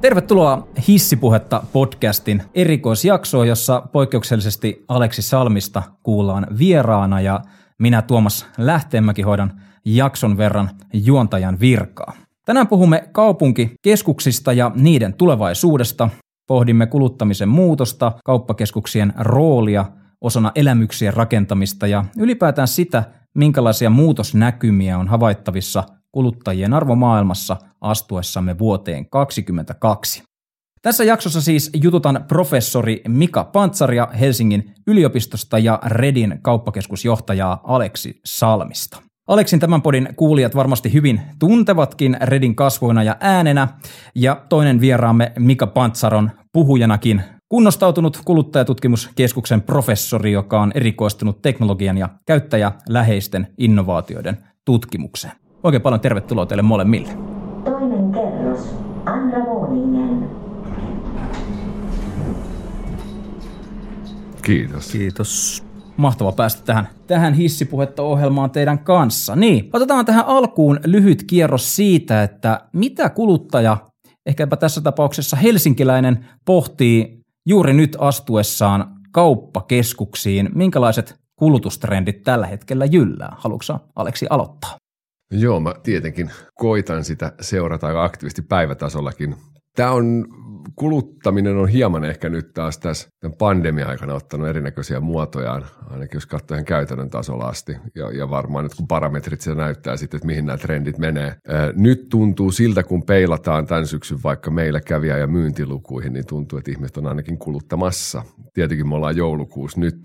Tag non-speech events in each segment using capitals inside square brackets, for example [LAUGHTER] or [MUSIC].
Tervetuloa Hissipuhetta podcastin erikoisjaksoon, jossa poikkeuksellisesti Aleksi Salmista kuullaan vieraana ja minä Tuomas Lähteenmäki hoidan jakson verran juontajan virkaa. Tänään puhumme kaupunkikeskuksista ja niiden tulevaisuudesta. Pohdimme kuluttamisen muutosta, kauppakeskuksien roolia osana elämyksien rakentamista ja ylipäätään sitä, minkälaisia muutosnäkymiä on havaittavissa kuluttajien arvomaailmassa astuessamme vuoteen 2022. Tässä jaksossa siis jututan professori Mika Pantsaria Helsingin yliopistosta ja Redin kauppakeskusjohtajaa Aleksi Salmista. Aleksin tämän podin kuulijat varmasti hyvin tuntevatkin Redin kasvoina ja äänenä, ja toinen vieraamme Mika Pantsar on puhujanakin kunnostautunut kuluttajatutkimuskeskuksen professori, joka on erikoistunut teknologian ja käyttäjäläheisten innovaatioiden tutkimukseen. Oikein paljon tervetuloa teille molemmille. Toinen kerros. Andra våningen. Kiitos. Kiitos. Mahtava päästä tähän, tähän hissipuhetta ohjelmaan teidän kanssa. Niin, otetaan tähän alkuun lyhyt kierros siitä, että mitä kuluttaja, ehkäpä tässä tapauksessa helsinkiläinen, pohtii juuri nyt astuessaan kauppakeskuksiin. Minkälaiset kulutustrendit tällä hetkellä jyllää? Haluatko Aleksi aloittaa? Joo, mä tietenkin koitan sitä seurata aika aktiivisesti päivätasollakin. Tämä on, kuluttaminen on hieman ehkä nyt taas tässä pandemia-aikana ottanut erinäköisiä muotojaan, ainakin jos katsoo ihan käytännön tasolla asti. Ja, ja varmaan nyt kun parametrit se näyttää sitten, että mihin nämä trendit menee. Nyt tuntuu siltä, kun peilataan tämän syksyn vaikka meillä kävijä- ja myyntilukuihin, niin tuntuu, että ihmiset on ainakin kuluttamassa. Tietenkin me ollaan joulukuussa nyt,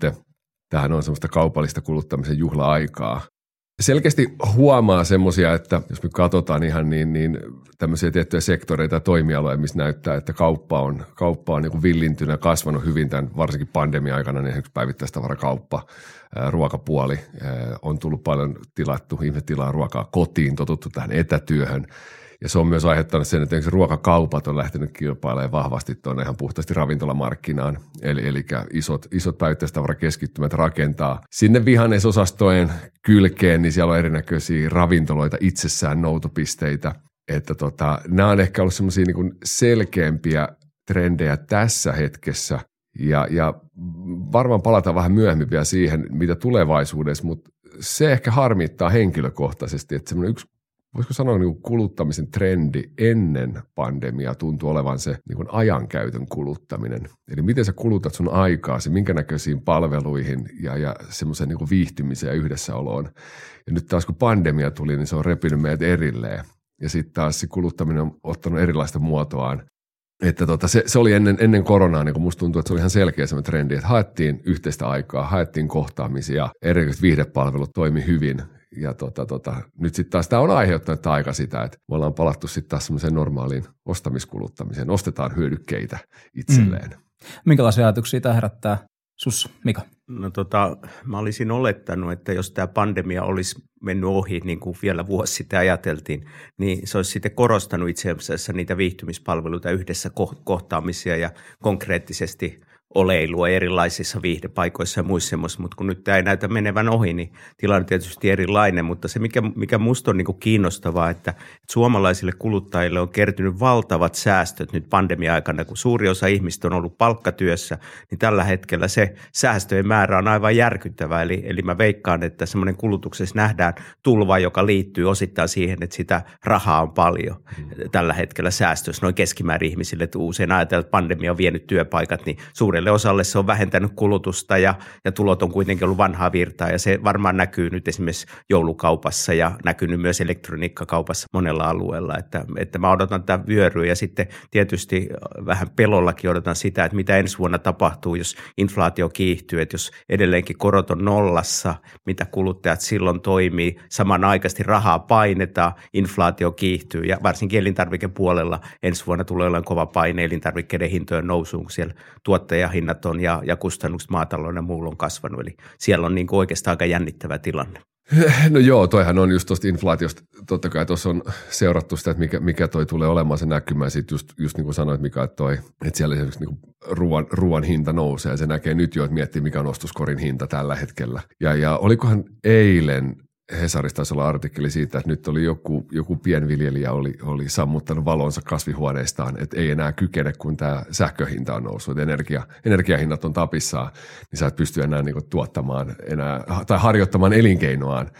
Tähän on semmoista kaupallista kuluttamisen juhla-aikaa selkeästi huomaa semmoisia, että jos me katsotaan ihan niin, niin tämmöisiä tiettyjä sektoreita ja toimialoja, missä näyttää, että kauppa on, kauppa on niin villintynä ja kasvanut hyvin tämän varsinkin pandemia-aikana, niin esimerkiksi päivittäistavarakauppa, ruokapuoli on tullut paljon tilattu, ihmiset tilaa ruokaa kotiin, totuttu tähän etätyöhön – ja se on myös aiheuttanut sen, että ruokakaupat on lähtenyt kilpailemaan vahvasti tuonne ihan puhtaasti ravintolamarkkinaan. Eli, eli isot, isot päivittäistavarakeskittymät rakentaa sinne vihannesosastojen kylkeen, niin siellä on erinäköisiä ravintoloita itsessään noutopisteitä. Että tota, nämä on ehkä ollut semmoisia niin selkeämpiä trendejä tässä hetkessä. Ja, ja varmaan palataan vähän myöhemmin vielä siihen, mitä tulevaisuudessa, mutta se ehkä harmittaa henkilökohtaisesti, että semmoinen yksi voisiko sanoa niin kuin kuluttamisen trendi ennen pandemiaa tuntuu olevan se niin kuin ajankäytön kuluttaminen. Eli miten sä kulutat sun aikaasi, minkä näköisiin palveluihin ja, ja semmoiseen niin vihtymiseen ja yhdessäoloon. Ja nyt taas kun pandemia tuli, niin se on repinyt meidät erilleen. Ja sitten taas se kuluttaminen on ottanut erilaista muotoaan. Että tota, se, se, oli ennen, ennen koronaa, niin musta tuntuu, että se oli ihan selkeä trendi, että haettiin yhteistä aikaa, haettiin kohtaamisia, erilaiset viihdepalvelut toimi hyvin ja tota, tota, nyt sitten taas tämä on aiheuttanut aika sitä, että me ollaan palattu sitten taas semmoiseen normaaliin ostamiskuluttamiseen. Ostetaan hyödykkeitä itselleen. Mm. Minkälaisia ajatuksia tämä herättää sus, Mika? No tota, mä olisin olettanut, että jos tämä pandemia olisi mennyt ohi, niin kuin vielä vuosi sitten ajateltiin, niin se olisi sitten korostanut itse asiassa niitä viihtymispalveluita yhdessä kohtaamisia ja konkreettisesti oleilua erilaisissa viihdepaikoissa ja muissa semmoisissa, mutta kun nyt tämä ei näytä menevän ohi, niin tilanne on tietysti erilainen, mutta se mikä, mikä musta on niin kuin kiinnostavaa, että, että suomalaisille kuluttajille on kertynyt valtavat säästöt nyt pandemia-aikana, kun suuri osa ihmistä on ollut palkkatyössä, niin tällä hetkellä se säästöjen määrä on aivan järkyttävä, eli, eli mä veikkaan, että semmoinen kulutuksessa nähdään tulva, joka liittyy osittain siihen, että sitä rahaa on paljon mm. tällä hetkellä säästössä noin keskimäärin ihmisille, että usein ajatellaan, että pandemia on vienyt työpaikat, niin suurelle suurelle osalle. Se on vähentänyt kulutusta ja, ja tulot on kuitenkin ollut vanhaa virtaa. Ja se varmaan näkyy nyt esimerkiksi joulukaupassa ja näkynyt myös elektroniikkakaupassa monella alueella, että, että mä odotan tätä vyöryä ja sitten tietysti vähän pelollakin odotan sitä, että mitä ensi vuonna tapahtuu, jos inflaatio kiihtyy, että jos edelleenkin korot on nollassa, mitä kuluttajat silloin toimii, samanaikaisesti rahaa painetaan, inflaatio kiihtyy ja varsinkin elintarvikepuolella ensi vuonna tulee olemaan kova paine elintarvikkeiden hintojen nousuun, kun siellä tuottaja hinnat on ja, ja kustannukset maatalouden ja muulla on kasvanut. Eli siellä on niin kuin oikeastaan aika jännittävä tilanne. [LAUGHS] No joo, toihan on just tuosta inflaatiosta, totta kai tuossa on seurattu sitä, että mikä, mikä toi tulee olemaan se näkymä, sitten just, just niin kuin sanoit Mika, että, toi, että siellä esimerkiksi niin ruoan, ruoan, hinta nousee, ja se näkee nyt jo, että miettii mikä on ostoskorin hinta tällä hetkellä. Ja, ja olikohan eilen Hesarista taisi olla artikkeli siitä, että nyt oli joku, joku pienviljelijä oli, oli sammuttanut valonsa kasvihuoneistaan, että ei enää kykene, kun tämä sähköhinta on noussut, että energia, energiahinnat on tapissaan, niin sä et pysty enää niin kuin, tuottamaan enää, tai harjoittamaan elinkeinoaan.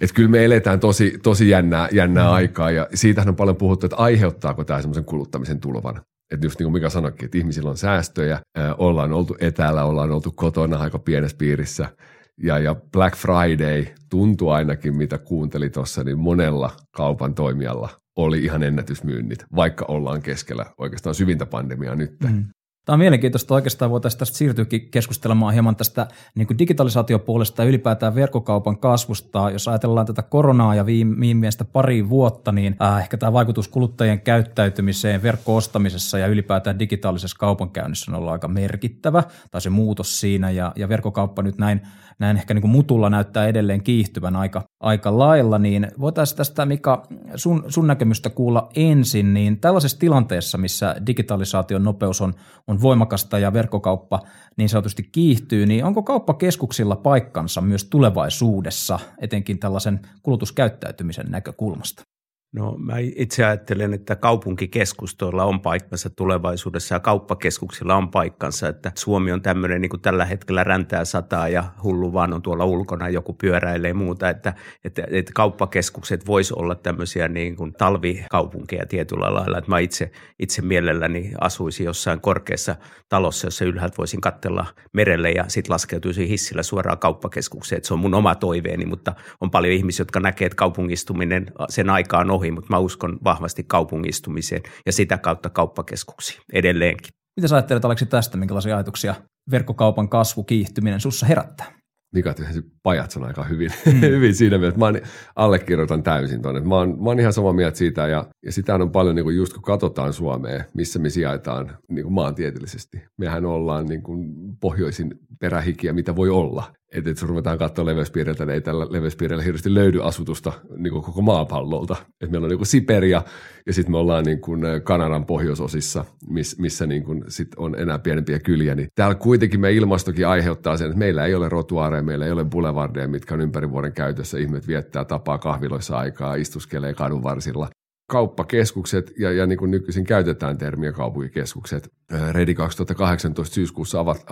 Että kyllä me eletään tosi, tosi jännää, jännää mm. aikaa ja siitähän on paljon puhuttu, että aiheuttaako tämä semmoisen kuluttamisen tulvan. Että just niin kuin Mika sanoikin, että ihmisillä on säästöjä, ollaan oltu etäällä, ollaan oltu kotona aika pienessä piirissä – ja, ja Black Friday tuntui ainakin, mitä kuunteli tuossa, niin monella kaupan toimijalla oli ihan ennätysmyynnit, vaikka ollaan keskellä oikeastaan syvintä pandemiaa nyt. Mm. Tämä on mielenkiintoista. Oikeastaan voitaisiin tästä siirtyäkin keskustelemaan hieman tästä niin kuin digitalisaatiopuolesta ja ylipäätään verkkokaupan kasvusta. Jos ajatellaan tätä koronaa ja viimeistä pari vuotta, niin äh, ehkä tämä vaikutus kuluttajien käyttäytymiseen verkkoostamisessa ja ylipäätään digitaalisessa kaupankäynnissä on ollut aika merkittävä, tai se muutos siinä, ja, ja verkkokauppa nyt näin näin ehkä niin kuin mutulla näyttää edelleen kiihtyvän aika, aika lailla, niin voitaisiin tästä Mika sun, sun näkemystä kuulla ensin, niin tällaisessa tilanteessa, missä digitalisaation nopeus on, on voimakasta ja verkkokauppa niin sanotusti kiihtyy, niin onko kauppakeskuksilla paikkansa myös tulevaisuudessa, etenkin tällaisen kulutuskäyttäytymisen näkökulmasta? No mä itse ajattelen, että kaupunkikeskustoilla on paikkansa tulevaisuudessa ja kauppakeskuksilla on paikkansa, että Suomi on tämmöinen niin kuin tällä hetkellä räntää sataa ja hullu vaan on tuolla ulkona, joku pyöräilee ja muuta, että, että, että kauppakeskukset vois olla tämmöisiä niin kuin talvikaupunkeja tietyllä lailla, että mä itse, itse mielelläni asuisin jossain korkeassa talossa, jossa ylhäältä voisin katsella merelle ja sitten laskeutuisin hissillä suoraan kauppakeskukseen, että se on mun oma toiveeni, mutta on paljon ihmisiä, jotka näkee, että kaupungistuminen sen aikaan ohi ohi, mutta mä uskon vahvasti kaupungistumiseen ja sitä kautta kauppakeskuksiin edelleenkin. Mitä sä ajattelet Aleksi tästä, minkälaisia ajatuksia verkkokaupan kasvu, kiihtyminen sussa herättää? Mika tyhjensi pajatson aika hyvin, [LAUGHS] mm. [LAUGHS] hyvin siinä mielessä. Mä allekirjoitan täysin tuonne. Mä oon, mä oon ihan samaa mieltä siitä ja, ja sitä on paljon niin kuin just kun katsotaan Suomea, missä me sijaitaan niin kuin maantieteellisesti. Mehän ollaan niin kuin pohjoisin perähikiä, mitä voi olla. Että et, ruvetaan katsoa leveyspiireiltä, niin ei tällä leveyspiireillä hirveästi löydy asutusta niin kuin koko maapallolta. Et meillä on niin kuin Siberia ja sitten me ollaan niin kuin Kanadan pohjoisosissa, miss, missä niin kuin sit on enää pienempiä kyliä. Niin täällä kuitenkin me ilmastokin aiheuttaa sen, että meillä ei ole rotuaareja, meillä ei ole boulevardeja, mitkä on ympäri vuoden käytössä. Ihmiset viettää tapaa kahviloissa aikaa, istuskelee kadun varsilla kauppakeskukset, ja, ja niin kuin nykyisin käytetään termiä kaupunkikeskukset, Redi 2018 syyskuussa avat,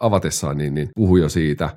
avatessaan, niin, niin puhui jo siitä,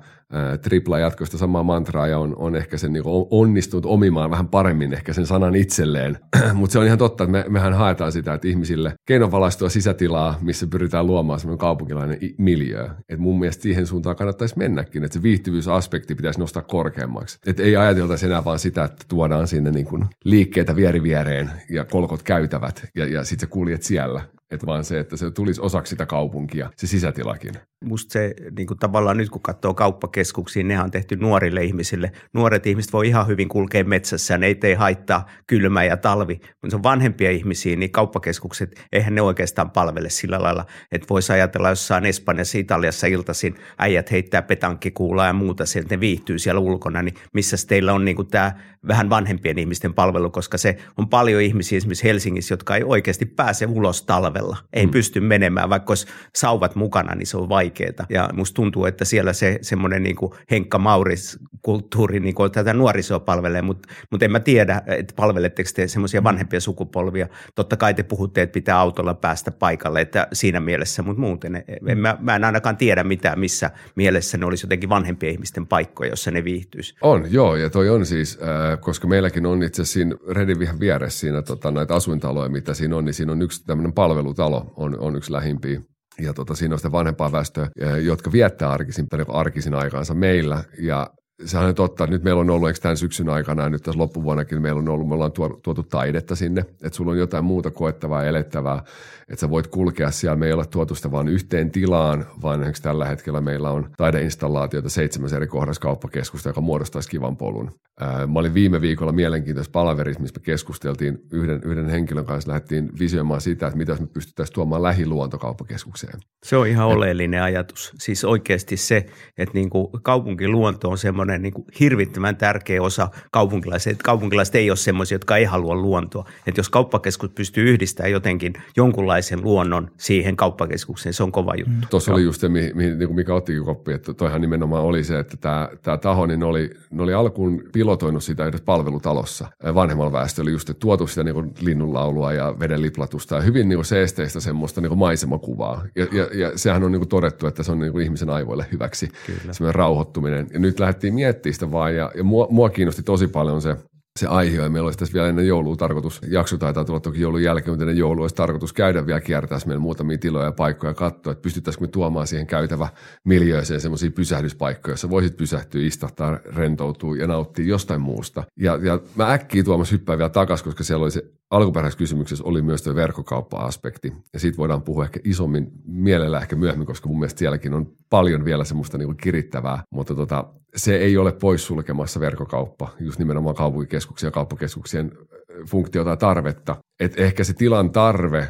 tripla jatkoista samaa mantraa ja on, on ehkä sen niin onnistunut omimaan vähän paremmin ehkä sen sanan itselleen. [CLEARS THROAT] Mutta se on ihan totta, että me, mehän haetaan sitä, että ihmisille keinovalaistua sisätilaa, missä pyritään luomaan semmoinen kaupunkilainen miljöö. Et mun mielestä siihen suuntaan kannattaisi mennäkin, että se viihtyvyysaspekti pitäisi nostaa korkeammaksi. Että ei ajateltaisi enää vaan sitä, että tuodaan sinne niin liikkeitä vieri viereen ja kolkot käytävät ja, ja sitten kuljet siellä, että vaan se, että se tulisi osaksi sitä kaupunkia, se sisätilakin. Musta se niin kuin tavallaan nyt kun katsoo kauppakeskuksia, ne on tehty nuorille ihmisille. Nuoret ihmiset voi ihan hyvin kulkea metsässä ja ne ei tee haittaa kylmä ja talvi. Mutta se on vanhempia ihmisiä, niin kauppakeskukset, eihän ne oikeastaan palvele sillä lailla, että voisi ajatella jossain Espanjassa, Italiassa iltaisin äijät heittää petankikuulaa ja muuta, sieltä ne viihtyy siellä ulkona, niin missä teillä on niin kuin tämä vähän vanhempien ihmisten palvelu, koska se on paljon ihmisiä esimerkiksi Helsingissä, jotka ei oikeasti pääse ulos talvella, ei mm. pysty menemään, vaikka olisi sauvat mukana, niin se on vaikeaa. Ja musta tuntuu, että siellä se semmoinen niin kuin Henkka Mauris kulttuuri niin kuin tätä nuorisoa palvelee, mutta, mutta en mä tiedä, että palveletteko te semmoisia vanhempia sukupolvia. Totta kai te puhutte, että pitää autolla päästä paikalle, että siinä mielessä, mutta muuten en, mä, mä en ainakaan tiedä mitään, missä mielessä ne olisi jotenkin vanhempien ihmisten paikkoja, jossa ne viihtyisi. On, joo, ja toi on siis, äh, koska meilläkin on itse asiassa siinä Redin vieressä siinä tota, näitä asuintaloja, mitä siinä on, niin siinä on yksi tämmöinen palvelutalo, on, on yksi lähimpiä. Ja tota, siinä on sitä vanhempaa väestöä, jotka viettää arkisin, arkisin aikaansa meillä. Ja sehän on totta, että nyt meillä on ollut, eikö tämän syksyn aikana ja nyt tässä loppuvuonnakin meillä on ollut, me ollaan tuotu taidetta sinne, että sulla on jotain muuta koettavaa ja elettävää, että sä voit kulkea siellä, me ei ole tuotu sitä vaan yhteen tilaan, vaan tällä hetkellä meillä on taideinstallaatioita seitsemän eri kohdassa kauppakeskusta, joka muodostaisi kivan polun. Mä olin viime viikolla mielenkiintoisessa palaverissa, missä me keskusteltiin yhden, yhden henkilön kanssa, lähdettiin visioimaan sitä, että mitä me pystyttäisiin tuomaan lähiluontokauppakeskukseen. Se on ihan oleellinen ajatus. Siis oikeasti se, että niin kuin kaupunkiluonto on semmoinen, niin hirvittävän tärkeä osa kaupunkilaiset. Kaupunkilaiset ei ole semmoisia, jotka ei halua luontoa. Että jos kauppakeskus pystyy yhdistämään jotenkin jonkunlaisen luonnon siihen kauppakeskukseen, se on kova juttu. Mm. Tuossa oli just se, mihin, mihin niin kuin mikä ottikin koppi, että toihan nimenomaan oli se, että tämä, tämä taho, niin oli, ne oli alkuun pilotoinut sitä edes palvelutalossa. Vanhemmalla väestöllä just että tuotu sitä niin linnunlaulua ja veden liplatusta ja hyvin niin kuin seesteistä semmoista niin kuin maisemakuvaa. Ja, ja, ja sehän on niin kuin todettu, että se on niin kuin ihmisen aivoille hyväksi, Kyllä. semmoinen rauhoittuminen. Ja nyt lähdettiin miettimään sitä vaan ja, ja mua, mua kiinnosti tosi paljon se, se aihe, ja meillä olisi tässä vielä ennen joulua tarkoitus, jakso taitaa tulla toki joulun jälkeen, mutta ennen joulua olisi tarkoitus käydä vielä kiertää meillä muutamia tiloja ja paikkoja ja katsoa, että pystyttäisikö me tuomaan siihen käytävä miljööseen semmoisia pysähdyspaikkoja, joissa voisit pysähtyä, istahtaa, rentoutua ja nauttia jostain muusta. Ja, ja mä äkkiä tuomassa hyppään vielä takaisin, koska siellä oli se alkuperäisessä kysymyksessä oli myös tuo verkkokauppa-aspekti, ja siitä voidaan puhua ehkä isommin mielellä ehkä myöhemmin, koska mun mielestä sielläkin on paljon vielä semmoista niin kuin kirittävää, mutta tota, se ei ole poissulkemassa verkkokauppa, just nimenomaan kaupunkikeskuksien ja kauppakeskuksien funktiota ja tarvetta. Et ehkä se tilan tarve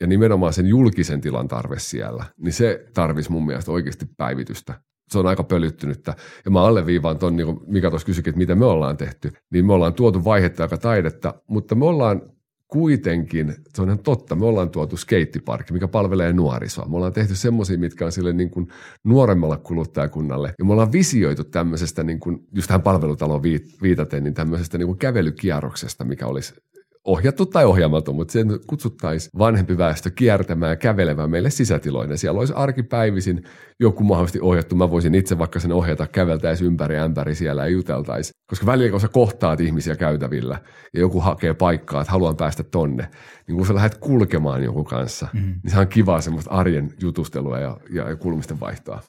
ja nimenomaan sen julkisen tilan tarve siellä, niin se tarvisi mun mielestä oikeasti päivitystä. Se on aika pölyttynyttä. Ja mä alleviivaan ton, niin mikä tuossa kysyikin, että mitä me ollaan tehty. Niin me ollaan tuotu vaihetta aika taidetta, mutta me ollaan kuitenkin, se on ihan totta, me ollaan tuotu skeittiparkki, mikä palvelee nuorisoa. Me ollaan tehty semmoisia, mitkä on sille niin kuin nuoremmalle kuluttajakunnalle. Ja me ollaan visioitu tämmöisestä, niin kuin, just tähän palvelutaloon viitaten, niin tämmöisestä niin kuin kävelykierroksesta, mikä olisi ohjattu tai ohjaamaton, mutta sen kutsuttaisiin vanhempi väestö kiertämään ja kävelemään meille sisätiloinen. Siellä olisi arkipäivisin joku mahdollisesti ohjattu. Mä voisin itse vaikka sen ohjata, käveltäisi ympäri ämpäri siellä ja juteltaisi. Koska välillä kun sä kohtaat ihmisiä käytävillä ja joku hakee paikkaa, että haluan päästä tonne, niin kun sä lähdet kulkemaan jonkun kanssa, mm. niin se on kivaa semmoista arjen jutustelua ja, ja, ja kulmisten vaihtoa.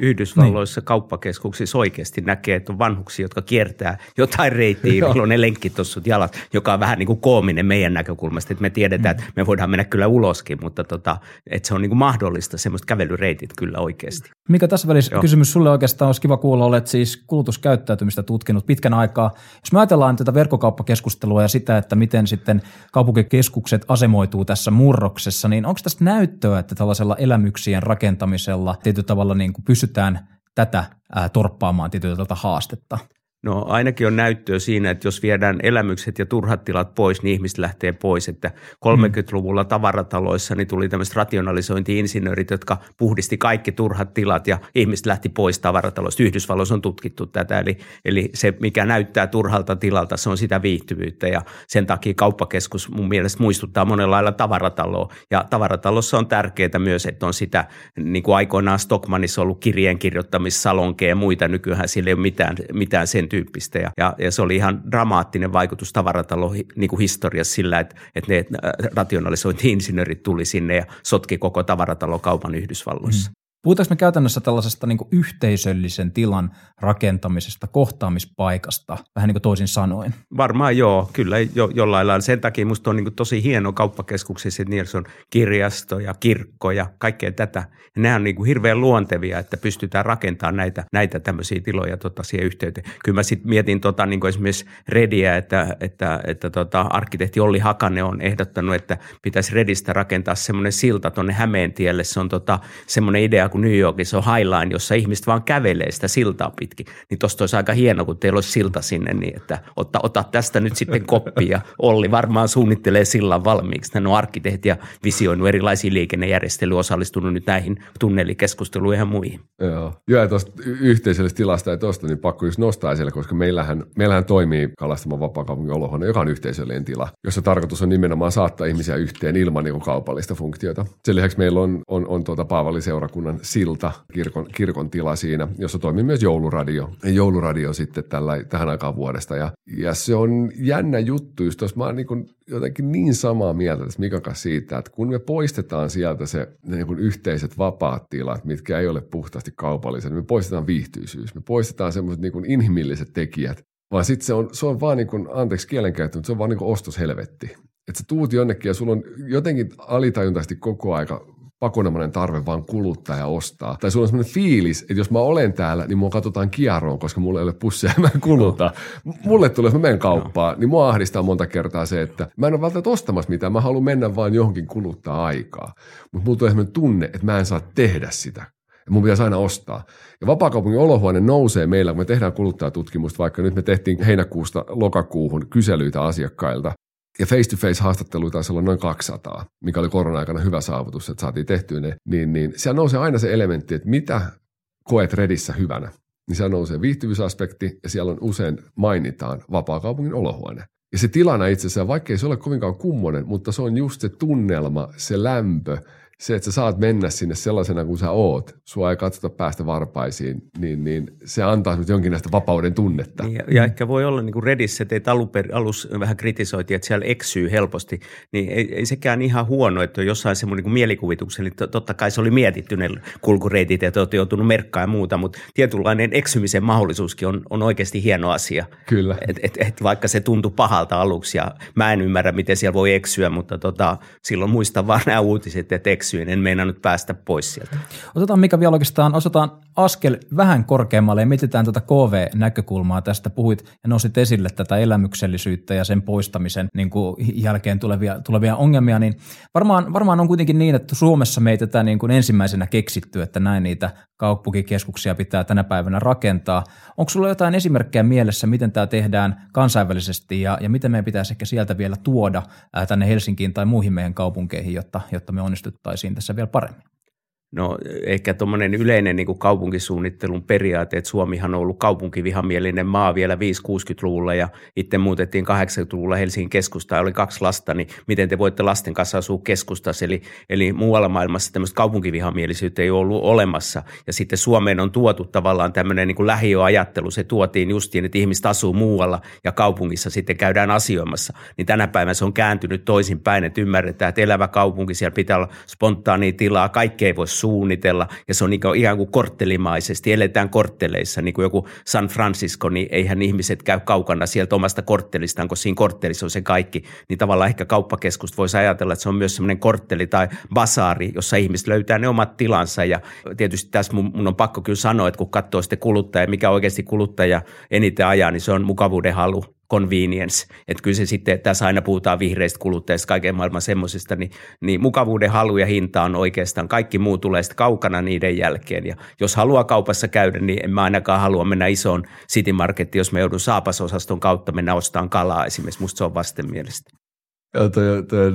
Yhdysvalloissa niin. kauppakeskuksissa oikeasti näkee, että on vanhuksia, jotka kiertää jotain reittiä, milloin on ne lenkkitossut jalat, joka on vähän niin kuin koominen meidän näkökulmasta. Että me tiedetään, mm. että me voidaan mennä kyllä uloskin, mutta tota, että se on niin kuin mahdollista semmoista kävelyreitit kyllä oikeasti. Mikä tässä välissä Joo. kysymys sulle oikeastaan olisi kiva kuulla, olet siis kulutuskäyttäytymistä tutkinut pitkän aikaa. Jos me ajatellaan tätä verkkokauppakeskustelua ja sitä, että miten sitten kaupunkikeskukset asemoituu tässä murroksessa, niin onko tästä näyttöä, että tällaisella elämyksien rakentamisella tietyllä tavalla niin kuin pystytään tätä torppaamaan tietyllä haastetta? No ainakin on näyttöä siinä, että jos viedään elämykset ja turhat tilat pois, niin ihmiset lähtee pois. Että 30-luvulla tavarataloissa niin tuli tämmöiset rationalisointi-insinöörit, jotka puhdisti kaikki turhat tilat ja ihmiset lähti pois tavarataloista. Yhdysvalloissa on tutkittu tätä, eli, eli se mikä näyttää turhalta tilalta, se on sitä viihtyvyyttä ja sen takia kauppakeskus mun mielestä muistuttaa monella lailla tavarataloa. Ja tavaratalossa on tärkeää myös, että on sitä, niin kuin aikoinaan Stockmanissa ollut kirjeen kirjoittamissalonkeja ja muita, nykyään sillä ei ole mitään, mitään sen tyyppistä. Ja, ja, se oli ihan dramaattinen vaikutus tavaratalo niin kuin historiassa sillä, että, että ne äh, rationalisointi-insinöörit tuli sinne ja sotki koko tavaratalokaupan Yhdysvalloissa. Mm. Puhutaanko me käytännössä tällaisesta niin kuin yhteisöllisen tilan rakentamisesta, kohtaamispaikasta, vähän niin kuin toisin sanoen? Varmaan joo, kyllä jo, jollain lailla. Sen takia minusta on niin kuin tosi hieno kauppakeskuksissa, että niissä on kirjasto ja kirkko ja kaikkea tätä. Ja nämä on niin kuin hirveän luontevia, että pystytään rakentamaan näitä, näitä tämmöisiä tiloja tota, siihen yhteyteen. Kyllä mä sitten mietin tota, niin kuin esimerkiksi Rediä, että, että, että tota, arkkitehti Olli Hakanen on ehdottanut, että pitäisi Redistä rakentaa semmoinen silta tuonne Hämeentielle. Se on tota, semmoinen idea, kuin New Yorkissa on Highline, jossa ihmiset vaan kävelee sitä siltaa pitkin. Niin tosta olisi aika hieno, kun teillä olisi silta sinne, niin että ota, ota tästä nyt sitten koppia. Olli varmaan suunnittelee sillan valmiiksi. Hän on arkkitehti ja visioinut erilaisia liikennejärjestelyjä, osallistunut nyt näihin tunnelikeskusteluihin ja muihin. Joo, ja tuosta yhteisöllisestä tilasta ja tuosta, niin pakko just nostaa esille, koska meillähän, meillähän toimii Kalastaman vapaakaupungin olohuone, joka on yhteisöllinen tila, jossa tarkoitus on nimenomaan saattaa ihmisiä yhteen ilman niin kaupallista funktiota. Sen lisäksi meillä on, on, on tuota Paavali-seurakunnan silta, kirkon, kirkon tila siinä, jossa toimii myös jouluradio. Jouluradio sitten tällä, tähän aikaan vuodesta. Ja, ja se on jännä juttu, just jos mä oon niin jotenkin niin samaa mieltä tässä Mikan kanssa siitä, että kun me poistetaan sieltä se niin yhteiset vapaat tilat, mitkä ei ole puhtaasti kaupalliset, niin me poistetaan viihtyisyys, me poistetaan semmoiset niin inhimilliset tekijät, vaan sitten se on, se on vaan niin kuin, anteeksi kielenkäyttö, mutta se on vaan niin kuin ostoshelvetti. Että sä tuut jonnekin ja sulla on jotenkin alitajuntaisesti koko aika pakonomainen tarve vaan kuluttaa ja ostaa. Tai sulla on sellainen fiilis, että jos mä olen täällä, niin mua katsotaan kierroon, koska mulla ei ole pusseja ja [LAUGHS] mä kuluta. Mulle tulee, jos mä menen kauppaan, niin mua ahdistaa monta kertaa se, että mä en ole välttämättä ostamassa mitään, mä haluan mennä vaan johonkin kuluttaa aikaa. Mutta mulla tulee sellainen tunne, että mä en saa tehdä sitä. ja mun pitäisi aina ostaa. Ja vapaakaupungin olohuone nousee meillä, kun me tehdään kuluttajatutkimusta, vaikka nyt me tehtiin heinäkuusta lokakuuhun kyselyitä asiakkailta, ja face-to-face haastatteluita taisi olla noin 200, mikä oli korona-aikana hyvä saavutus, että saatiin tehtyä ne, niin, niin siellä nousee aina se elementti, että mitä koet Redissä hyvänä. Niin siellä nousee viihtyvyysaspekti ja siellä on usein mainitaan vapaakaupungin olohuone. Ja se tilana itse asiassa, vaikkei se ole kovinkaan kummonen, mutta se on just se tunnelma, se lämpö, se, että sä saat mennä sinne sellaisena kuin sä oot, sua ei katsota päästä varpaisiin, niin, niin se antaa sinut jonkinlaista vapauden tunnetta. Niin, ja, ja ehkä voi olla niin kuin Redissä, että alun per, alus vähän kritisoitiin, että siellä eksyy helposti, niin ei, ei sekään ihan huono, että on jossain semmoinen niin mielikuvituksen, niin totta kai se oli mietitty ne kulkureitit ja te olette joutunut merkkaan ja muuta, mutta tietynlainen eksymisen mahdollisuuskin on, on oikeasti hieno asia. Kyllä. Et, et, et vaikka se tuntui pahalta aluksi ja mä en ymmärrä, miten siellä voi eksyä, mutta tota, silloin muistan vaan nämä uutiset, että eksy eksyin, en meinannut päästä pois sieltä. Otetaan mikä vielä oikeastaan, osataan askel vähän korkeammalle ja mietitään tätä KV-näkökulmaa. Tästä puhuit ja nostit esille tätä elämyksellisyyttä ja sen poistamisen niin kuin jälkeen tulevia, tulevia ongelmia, niin varmaan, varmaan on kuitenkin niin, että Suomessa me ei tätä niin kuin ensimmäisenä keksitty, että näin niitä kaupunkikeskuksia pitää tänä päivänä rakentaa. Onko sulla jotain esimerkkejä mielessä, miten tämä tehdään kansainvälisesti ja, ja miten meidän pitäisi ehkä sieltä vielä tuoda tänne Helsinkiin tai muihin meidän kaupunkeihin, jotta, jotta me onnistuttaisiin tässä vielä paremmin? No ehkä tuommoinen yleinen niin kuin kaupunkisuunnittelun periaate, että Suomihan on ollut kaupunkivihamielinen maa vielä 5-60-luvulla ja itse muutettiin 80-luvulla Helsingin keskustaan. Oli kaksi lasta, niin miten te voitte lasten kanssa asua keskustassa? Eli, eli muualla maailmassa tämmöistä kaupunkivihamielisyyttä ei ollut olemassa. Ja sitten Suomeen on tuotu tavallaan tämmöinen niin kuin lähiöajattelu, se tuotiin justiin, että ihmiset asuu muualla ja kaupungissa sitten käydään asioimassa, niin tänä päivänä se on kääntynyt toisinpäin, että ymmärretään, että elävä kaupunki, siellä pitää olla spontaania tilaa, kaikki ei voi suunnitella. Ja se on niin kuin, korttelimaisesti, eletään kortteleissa, niin kuin joku San Francisco, niin eihän ihmiset käy kaukana sieltä omasta korttelistaan, kun siinä korttelissa on se kaikki, niin tavallaan ehkä kauppakeskusta voisi ajatella, että se on myös semmoinen kortteli tai basaari, jossa ihmiset löytää ne omat tilansa. Ja tietysti tässä mun, mun on pakko kyllä sanoa, että kun katsoo sitten kuluttaja, mikä oikeasti kuluttaja eniten ajaa, niin se on mukavuuden halu convenience. Että kyllä se sitten, tässä aina puhutaan vihreistä kuluttajista, kaiken maailman semmoisista, niin, niin mukavuuden halu ja hinta on oikeastaan, kaikki muu tulee sitten kaukana niiden jälkeen. Ja jos haluaa kaupassa käydä, niin en mä ainakaan halua mennä isoon City Markettiin, jos me joudun saapasosaston kautta mennä ostamaan kalaa esimerkiksi. Musta se on vastenmielistä. Joo, toi, toi,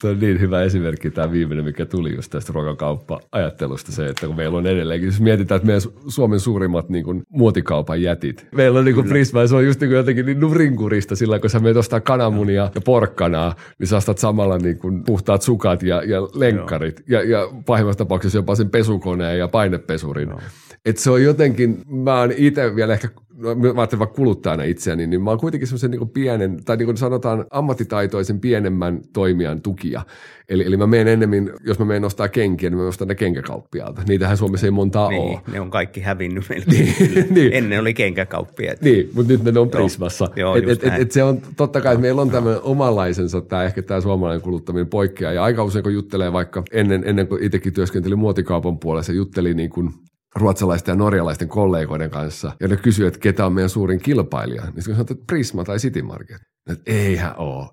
toi on niin hyvä esimerkki tämä viimeinen, mikä tuli just tästä ruokakauppa-ajattelusta se, että kun meillä on edelleenkin, jos mietitään, että meidän Suomen suurimmat niin kuin, muotikaupan jätit, meillä on niin kuin Prisma, se on just niin kuin jotenkin niin nurinkurista sillä, kun sä menet ostaa kananmunia ja porkkanaa, niin sä ostat samalla niin kuin, puhtaat sukat ja, ja lenkkarit ja, ja pahimmassa tapauksessa jopa sen pesukoneen ja painepesurin. Joo. Et se on jotenkin, mä oon itse vielä ehkä no, mä ajattelen vaikka kuluttajana itseäni, niin mä oon kuitenkin semmoisen niin pienen, tai niin kuin sanotaan ammattitaitoisen pienemmän toimijan tukia. Eli, eli mä menen ennemmin, jos mä menen ostaa kenkiä, niin mä ostan ne kenkäkauppialta. Niitähän Suomessa ei montaa niin, ole. ne on kaikki hävinnyt meiltä. niin, [LAUGHS] niin. Ennen oli kenkäkauppia. Niin, mutta nyt ne on Prismassa. Joo, et, et, et, et se on totta kai, että meillä on tämmöinen omanlaisensa, tämä ehkä tämä suomalainen kuluttaminen poikkeaa. Ja aika usein kun juttelee vaikka ennen, ennen kuin itsekin työskentelin muotikaupan puolessa, jutteli niin kuin ruotsalaisten ja norjalaisten kollegoiden kanssa, ja ne kysyivät, että ketä on meidän suurin kilpailija. Niin sitten sanotaan, että Prisma tai City Market. Että eihän ole.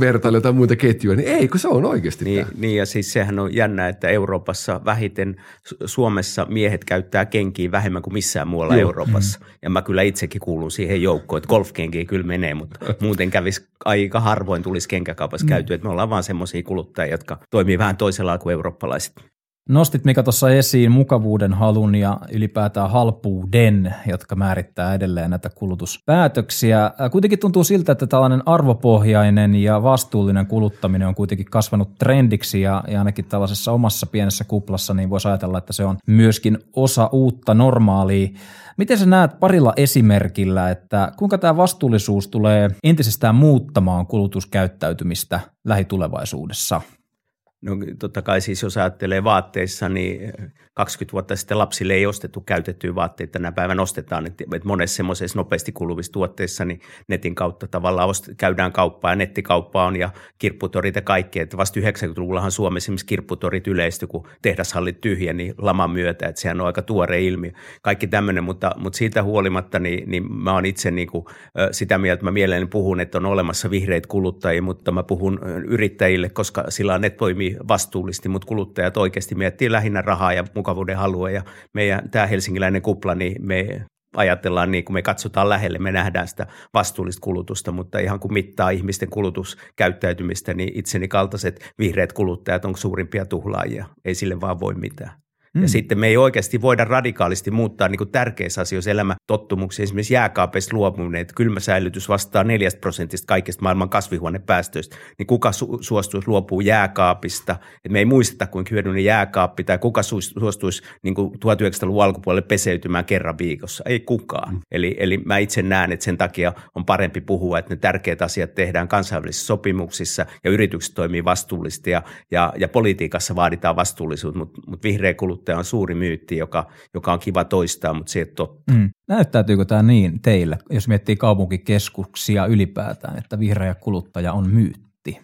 vertailu jotain muita ketjuja, niin ei, kun se on oikeasti niin, niin, ja siis sehän on jännä, että Euroopassa vähiten Suomessa miehet käyttää kenkiä vähemmän kuin missään muualla Joo. Euroopassa. Mm. Ja mä kyllä itsekin kuulun siihen joukkoon, että golfkenkiä kyllä menee, mutta [LAUGHS] muuten kävisi aika harvoin tulisi kenkäkaupassa mm. käytyä. Että me ollaan vaan semmoisia kuluttajia, jotka toimii vähän toisella kuin eurooppalaiset. Nostit Mika tuossa esiin mukavuuden halun ja ylipäätään halpuuden, jotka määrittää edelleen näitä kulutuspäätöksiä. Kuitenkin tuntuu siltä, että tällainen arvopohjainen ja vastuullinen kuluttaminen on kuitenkin kasvanut trendiksi ja, ja ainakin tällaisessa omassa pienessä kuplassa niin voisi ajatella, että se on myöskin osa uutta normaalia. Miten sä näet parilla esimerkillä, että kuinka tämä vastuullisuus tulee entisestään muuttamaan kulutuskäyttäytymistä lähitulevaisuudessa? No totta kai siis jos ajattelee vaatteissa, niin 20 vuotta sitten lapsille ei ostettu käytettyjä vaatteita, tänä päivänä ostetaan, että monessa semmoisessa nopeasti kuluvissa tuotteissa niin netin kautta tavallaan käydään kauppaa ja nettikauppa on ja kirpputorit ja kaikki, että vasta 90-luvullahan Suomessa esimerkiksi kirpputorit yleistyi, kun tehdashallit tyhjä, niin laman myötä, että sehän on aika tuore ilmiö. Kaikki tämmöinen, mutta, mutta siitä huolimatta, niin, niin mä oon itse niin kuin, sitä mieltä, että mä mielelläni puhun, että on olemassa vihreitä kuluttajia, mutta mä puhun yrittäjille, koska sillä ne toimii vastuullisesti, mutta kuluttajat oikeasti miettii lähinnä rahaa ja mukavuuden halua ja meidän tämä helsingiläinen kupla, niin me ajatellaan niin, kun me katsotaan lähelle, me nähdään sitä vastuullista kulutusta, mutta ihan kun mittaa ihmisten kulutuskäyttäytymistä, niin itseni kaltaiset vihreät kuluttajat on suurimpia tuhlaajia. Ei sille vaan voi mitään. Mm. Ja sitten me ei oikeasti voida radikaalisti muuttaa niin kuin tärkeissä asioissa elämätottumuksia. Esimerkiksi jääkaapeista luopuminen, että kylmäsäilytys vastaa 4 prosentista kaikista maailman kasvihuonepäästöistä. Niin kuka su- suostuisi luopua jääkaapista? Et me ei muisteta, kuinka hyödyllinen jääkaappi tai kuka su- suostuisi niin kuin 1900-luvun alkupuolelle peseytymään kerran viikossa. Ei kukaan. Mm. Eli, eli mä itse näen, että sen takia on parempi puhua, että ne tärkeät asiat tehdään kansainvälisissä sopimuksissa ja yritykset toimii vastuullisesti ja, ja, ja politiikassa vaaditaan vastuullisuutta, mutta mut vihreä kuluttaja kuluttaja on suuri myytti, joka, joka on kiva toistaa, mutta se ei ole totta. Mm. Näyttäytyykö tämä niin teille, jos miettii kaupunkikeskuksia ylipäätään, että vihreä kuluttaja on myytti?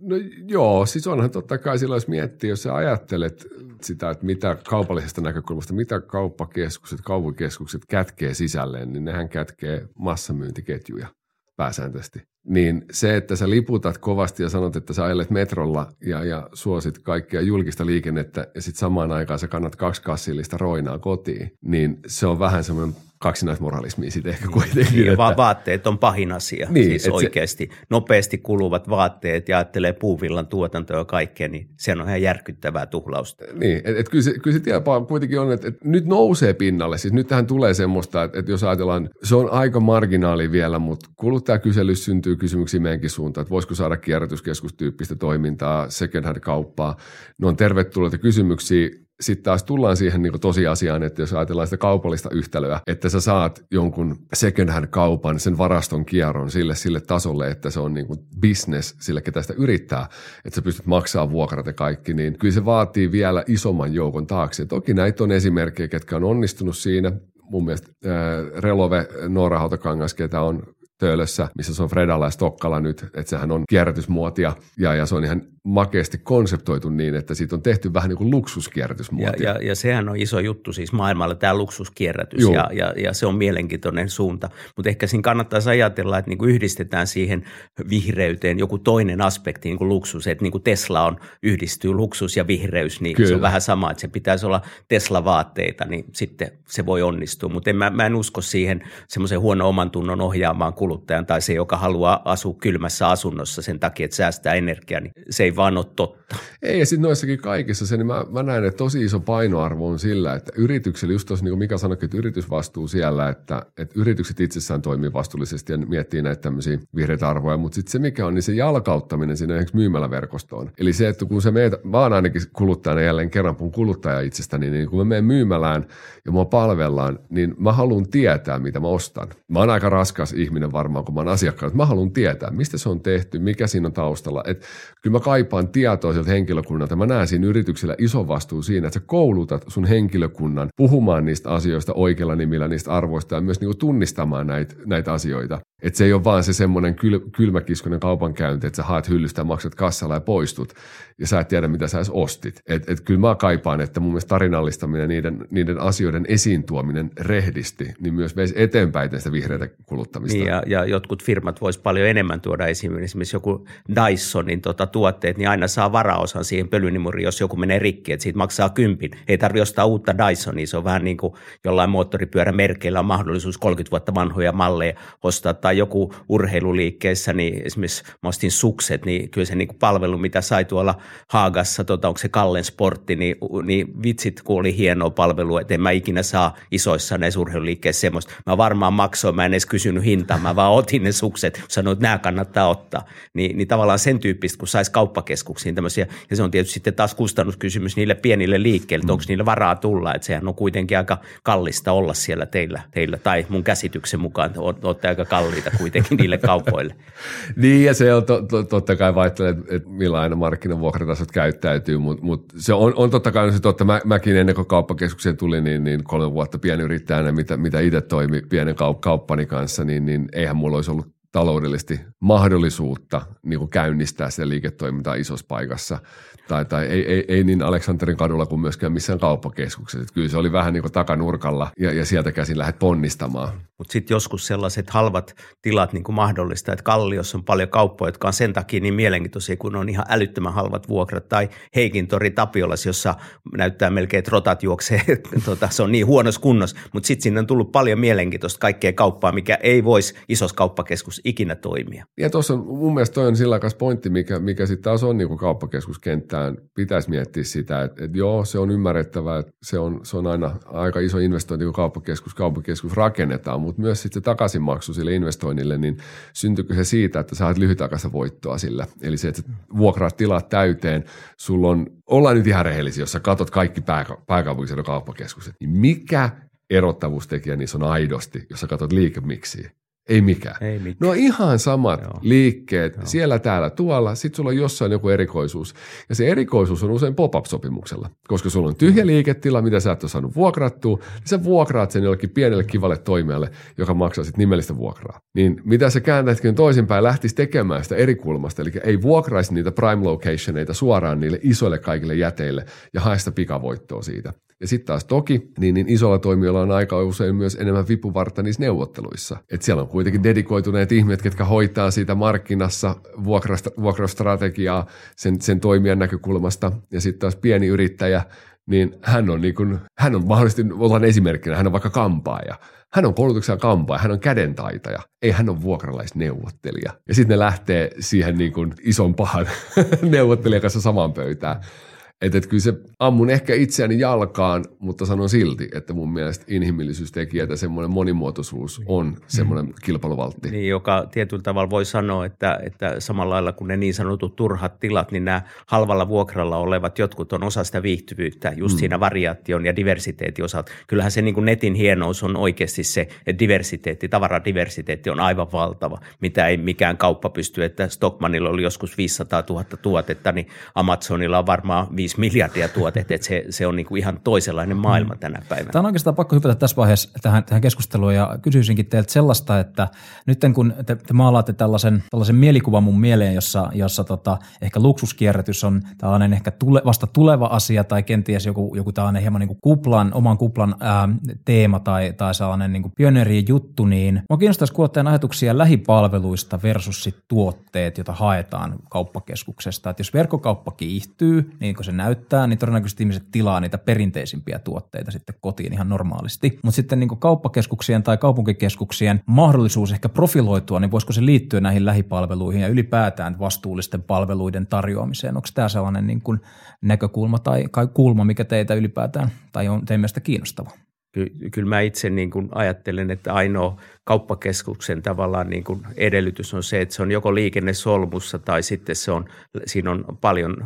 No joo, siis onhan totta kai silloin, jos miettii, jos sä ajattelet sitä, että mitä kaupallisesta näkökulmasta, mitä kauppakeskukset, kaupunkikeskukset kätkee sisälleen, niin nehän kätkee massamyyntiketjuja pääsääntöisesti. Niin se, että sä liputat kovasti ja sanot, että sä ajelet metrolla ja, ja suosit kaikkea julkista liikennettä ja sitten samaan aikaan sä kannat kaksi kassillista roinaa kotiin, niin se on vähän semmoinen kaksinaismoralismia sitten ehkä kuitenkin. Niin, että... vaatteet on pahin asia, niin, siis oikeasti. Se... Nopeasti kuluvat vaatteet ja ajattelee puuvillan tuotantoa ja kaikkea, niin se on ihan järkyttävää tuhlausta. Niin, että et kyllä se, kyllä se kuitenkin on, että et nyt nousee pinnalle. Siis nyt tähän tulee semmoista, että et jos ajatellaan, se on aika marginaali vielä, mutta kuluttajakysely syntyy kysymyksiä meidänkin suuntaan, että voisiko saada kierrätyskeskustyyppistä toimintaa, second hand kauppaa. Ne on tervetulleita kysymyksiä sitten taas tullaan siihen niin tosiasiaan, että jos ajatellaan sitä kaupallista yhtälöä, että sä saat jonkun second hand kaupan, sen varaston kierron sille, sille tasolle, että se on niin kuin business sille, ketä sitä yrittää, että sä pystyt maksaa vuokrat ja kaikki, niin kyllä se vaatii vielä isomman joukon taakse. Toki näitä on esimerkkejä, ketkä on onnistunut siinä. Mun mielestä äh, Relove Noora Hautakangas, ketä on Töölössä, missä se on Fredalla ja Stokkala nyt, että sehän on kierrätysmuotia ja, ja se on ihan makeasti konseptoitu niin, että siitä on tehty vähän niin kuin luksuskierrätysmuotia. Ja, ja, ja sehän on iso juttu siis maailmalla, tämä luksuskierrätys. Ja, ja, ja se on mielenkiintoinen suunta, mutta ehkä siinä kannattaisi ajatella, että niin kuin yhdistetään siihen vihreyteen joku toinen aspekti, niin kuin luksus, että niin kuin Tesla on, yhdistyy luksus ja vihreys, niin Kyllä. se on vähän sama, että se pitäisi olla Tesla-vaatteita, niin sitten se voi onnistua, mutta en, mä, mä en usko siihen semmoisen huono oman tunnon ohjaamaan kuluttajan tai se, joka haluaa asua kylmässä asunnossa sen takia, että säästää energiaa, niin se ei vaan ole totta. Ei, ja sitten noissakin kaikissa se, niin mä, mä näen, että tosi iso painoarvo on sillä, että yrityksellä, just tuossa niin kuin Mika sanoi, että yritysvastuu siellä, että, että yritykset itsessään toimii vastuullisesti ja miettii näitä tämmöisiä vihreitä arvoja, mutta sitten se mikä on, niin se jalkauttaminen sinne myymäläverkostoon. Eli se, että kun se meet, vaan ainakin kuluttajana jälleen kerran puhun kuluttaja itsestäni, niin kun me menen myymälään ja mua palvellaan, niin mä haluan tietää, mitä mä ostan. Mä oon aika raskas ihminen varmaan, kun mä oon asiakkaan, mä haluan tietää, mistä se on tehty, mikä siinä on taustalla. Et kyllä mä kaipaan tietoa sieltä henkilökunnalta. Mä näen siinä yrityksellä iso vastuu siinä, että sä koulutat sun henkilökunnan puhumaan niistä asioista oikealla nimillä, niistä arvoista ja myös niinku tunnistamaan näitä, näitä asioita. Että se ei ole vaan se semmoinen kyl, kylmäkiskonen kaupankäynti, että sä haet hyllystä maksat kassalla ja poistut ja sä et tiedä, mitä sä edes ostit. Et, et kyllä mä kaipaan, että mun mielestä tarinallistaminen, niiden, niiden asioiden esiin tuominen rehdisti, niin myös veisi eteenpäin tästä vihreitä kuluttamista. Niin ja, ja jotkut firmat vois paljon enemmän tuoda esiin. Esimerkiksi joku Dysonin tota, tuotteet, niin aina saa varaosan siihen pölynimuriin, jos joku menee rikki, että siitä maksaa kympin. Ei tarvitse ostaa uutta Dysonia, se on vähän niin kuin jollain moottoripyörämerkeillä on mahdollisuus 30 vuotta vanhoja malleja ostaa tai joku urheiluliikkeessä, niin esimerkiksi mä ostin sukset, niin kyllä se niin kuin palvelu, mitä sai tuolla Haagassa, tota, onko se Kallen sportti, niin, niin vitsit, kun oli hienoa palvelua, että en mä ikinä saa isoissa näissä urheiluliikkeissä semmoista. Mä varmaan maksoin, mä en edes kysynyt hintaa, mä vaan otin ne sukset, sanoin, että nämä kannattaa ottaa. Niin, niin tavallaan sen tyyppistä, kun saisi kauppakeskuksiin tämmöisiä, ja se on tietysti sitten taas kustannuskysymys niille pienille liikkeille, että onko niillä varaa tulla, että sehän on kuitenkin aika kallista olla siellä teillä, teillä tai mun käsityksen mukaan, olette aika kalliita kuitenkin niille kaupoille. [LAUGHS] niin ja se on to, to, totta kai vaihtelee, että, millainen markkinavuokratasot käyttäytyy, mutta mut se on, on totta kai se totta. Mä, mäkin ennen kuin kauppakeskukseen tuli, niin, niin kolme vuotta pienyrittäjänä, mitä, mitä itse toimi pienen kaup- kauppani kanssa, niin, niin eihän mulla olisi ollut taloudellisesti mahdollisuutta niin kuin käynnistää sitä liiketoimintaa isossa paikassa. Tai, tai ei, ei, ei niin Aleksanterin kadulla kuin myöskään missään kauppakeskuksessa. Että kyllä se oli vähän niin kuin takanurkalla ja, ja sieltä käsin lähdet ponnistamaan. Mutta sitten joskus sellaiset halvat tilat niin kuin mahdollista, että Kalliossa on paljon kauppoja, jotka on sen takia niin mielenkiintoisia, kun on ihan älyttömän halvat vuokrat, tai Heikintori Tapiolas, jossa näyttää melkein, että rotat juoksee, [LAUGHS] tota, se on niin huonossa kunnossa, mutta sitten sinne on tullut paljon mielenkiintoista kaikkea kauppaa, mikä ei voisi isossa kauppakeskus ikinä toimia. Ja tuossa mun mielestä toi on sillä pointti, mikä, mikä sitten taas on niin kauppakeskuskenttään, pitäisi miettiä sitä, että, että joo, se on ymmärrettävää, että se on, se on aina aika iso investointi, kun kauppakeskus, kauppakeskus rakennetaan, mutta myös sitten takaisinmaksu sille investoinnille, niin syntyykö se siitä, että saat lyhytaikaista voittoa sillä. Eli se, että vuokraat tilat täyteen, sulla on, ollaan nyt ihan rehellisiä, jos sä katot kaikki pääka, pääkaupunkiseudun kauppakeskukset, niin mikä erottavuustekijä niissä on aidosti, jos sä katsot liikemiksiä? Ei mikään. Ei mikään. No ihan samat Joo. liikkeet Joo. siellä, täällä, tuolla. Sitten sulla on jossain joku erikoisuus. Ja se erikoisuus on usein pop-up-sopimuksella. Koska sulla on tyhjä liiketila, mitä sä et ole saanut vuokrattua, niin sä vuokraat sen jollekin pienelle kivalle toimijalle, joka maksaa sitten nimellistä vuokraa. Niin mitä sä kääntäisikin toisinpäin, lähtisi tekemään sitä eri kulmasta. Eli ei vuokraisi niitä prime locationeita suoraan niille isoille kaikille jäteille ja hae sitä pikavoittoa siitä. Ja sitten taas toki, niin, niin isolla toimijoilla on aika usein myös enemmän vipuvartta niissä neuvotteluissa. Et siellä on kuitenkin dedikoituneet ihmiset, ketkä hoitaa siitä markkinassa vuokrastrategiaa sen, sen toimijan näkökulmasta. Ja sitten taas pieni yrittäjä, niin hän on, niin kuin, hän on mahdollisesti, ollaan esimerkkinä, hän on vaikka kampaaja. Hän on koulutuksen kampaaja, hän on kädentaitaja, ei hän on vuokralaisneuvottelija. Ja sitten ne lähtee siihen niin kuin ison pahan [LAUGHS] neuvottelijan kanssa samaan pöytään. Että et kyllä se ammun ehkä itseäni jalkaan, mutta sanon silti, että mun mielestä inhimillisyystekijät ja semmoinen monimuotoisuus on semmoinen kilpailuvaltti. Niin, joka tietyllä tavalla voi sanoa, että, että samalla lailla kuin ne niin sanotut turhat tilat, niin nämä halvalla vuokralla olevat jotkut on osa sitä viihtyvyyttä just mm. siinä variaation ja diversiteetin osalta. Kyllähän se niin kuin netin hienous on oikeasti se, että diversiteetti, tavaradiversiteetti on aivan valtava, mitä ei mikään kauppa pysty, että Stockmanilla oli joskus 500 000 tuotetta, niin Amazonilla on varmaan 5 miljardia tuotetta, että se, se on niin kuin ihan toisenlainen maailma tänä päivänä. Tämä on oikeastaan pakko hypätä tässä vaiheessa tähän, tähän keskusteluun ja kysyisinkin teiltä sellaista, että nyt kun te, te maalaatte tällaisen, tällaisen mielikuvan mun mieleen, jossa, jossa tota, ehkä luksuskierrätys on tällainen ehkä tule, vasta tuleva asia tai kenties joku, joku tällainen hieman niin kuin kuplan, oman kuplan ää, teema tai, tai sellainen niin pioneerien juttu, niin mä kiinnostaisi kuulla teidän ajatuksia lähipalveluista versus sit tuotteet, joita haetaan kauppakeskuksesta. Että jos verkkokauppa kiihtyy, niin kun se näyttää, niin todennäköisesti ihmiset tilaa niitä perinteisimpiä tuotteita sitten kotiin ihan normaalisti. Mutta sitten niin kauppakeskuksien tai kaupunkikeskuksien mahdollisuus ehkä profiloitua, niin voisiko se liittyä näihin lähipalveluihin ja ylipäätään vastuullisten palveluiden tarjoamiseen? Onko tämä sellainen niin näkökulma tai kulma, mikä teitä ylipäätään tai on teidän mielestä kiinnostava? Ky- kyllä mä itse niin kuin ajattelen, että ainoa kauppakeskuksen tavallaan niin kuin edellytys on se, että se on joko liikennesolmussa tai sitten se on, siinä on paljon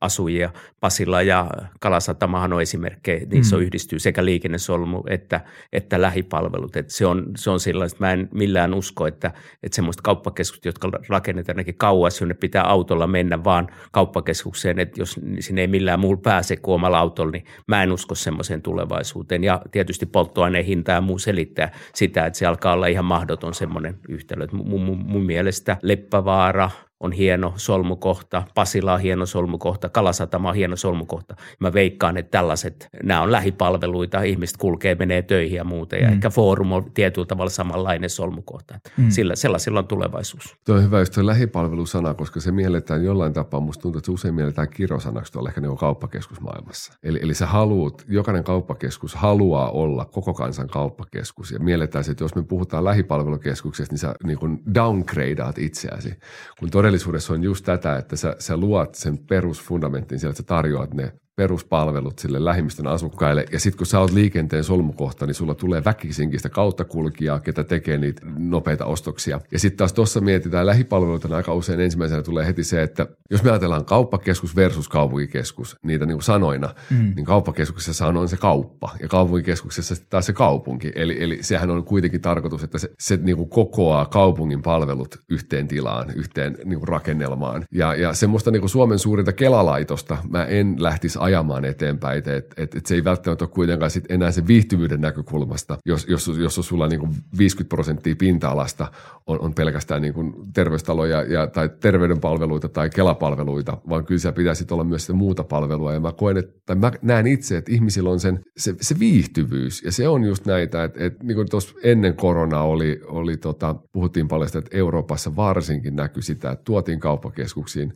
asujia. Pasilla ja Kalasatamahan on esimerkkejä, niissä mm. yhdistyy sekä liikennesolmu että, että lähipalvelut. Että se on, se on sellaista, mä en millään usko, että, että semmoista kauppakeskukset, jotka rakennetaan ainakin kauas, jonne pitää autolla mennä vaan kauppakeskukseen, että jos sinne ei millään muulla pääse kuin omalla autolla, niin mä en usko semmoiseen tulevaisuuteen. Ja tietysti polttoaineen hinta ja muu selittää sitä, että se alkaa olla ihan mahdoton semmoinen yhtälö. Mun, mun, mun mielestä Leppävaara, on hieno solmukohta, Pasila on hieno solmukohta, Kalasatama on hieno solmukohta. Mä veikkaan, että tällaiset, nämä on lähipalveluita, ihmiset kulkee, menee töihin ja muuta. Ja mm. ehkä Foorum on tietyllä tavalla samanlainen solmukohta. Mm. Sillä, sellaisilla on tulevaisuus. Tuo on hyvä just tuo lähipalvelusana, koska se mielletään jollain tapaa, musta tuntuu, että se usein mielletään kirosanaksi tuolla ehkä niin kauppakeskusmaailmassa. Eli, eli sä haluut, jokainen kauppakeskus haluaa olla koko kansan kauppakeskus ja mielletään, että jos me puhutaan lähipalvelukeskuksesta, niin sä niin kuin downgradeaat itseäsi, kun todellisuudessa on just tätä, että sä, sä luot sen perusfundamentin siellä, että sä tarjoat ne peruspalvelut sille lähimmistön asukkaille. Ja sitten kun sä oot liikenteen solmukohta, niin sulla tulee väkisinkin sitä kauttakulkijaa, ketä tekee niitä nopeita ostoksia. Ja sitten taas tuossa mietitään lähipalveluita, niin aika usein ensimmäisenä tulee heti se, että jos me ajatellaan kauppakeskus versus kaupunkikeskus, niitä niin kuin sanoina, mm. niin kauppakeskuksessa on se kauppa ja kaupunkikeskuksessa taas se kaupunki. Eli, eli sehän on kuitenkin tarkoitus, että se, se niin kuin kokoaa kaupungin palvelut yhteen tilaan, yhteen niin kuin rakennelmaan. Ja, ja semmoista niin kuin Suomen suurinta kelalaitosta mä en lähtisi ajamaan eteenpäin. Että et, et, et se ei välttämättä ole kuitenkaan sit enää se viihtyvyyden näkökulmasta, jos, jos, jos sulla niin kuin 50 prosenttia pinta-alasta on, on pelkästään niin kuin terveystaloja ja, tai terveydenpalveluita tai kelapalveluita, vaan kyllä siellä pitäisi olla myös sitä muuta palvelua. Ja mä koen, että, tai mä näen itse, että ihmisillä on sen, se, se viihtyvyys ja se on just näitä, että, että niin kuin tuossa ennen koronaa oli, oli tota, puhuttiin paljon sitä, että Euroopassa varsinkin näkyi sitä, että tuotiin kauppakeskuksiin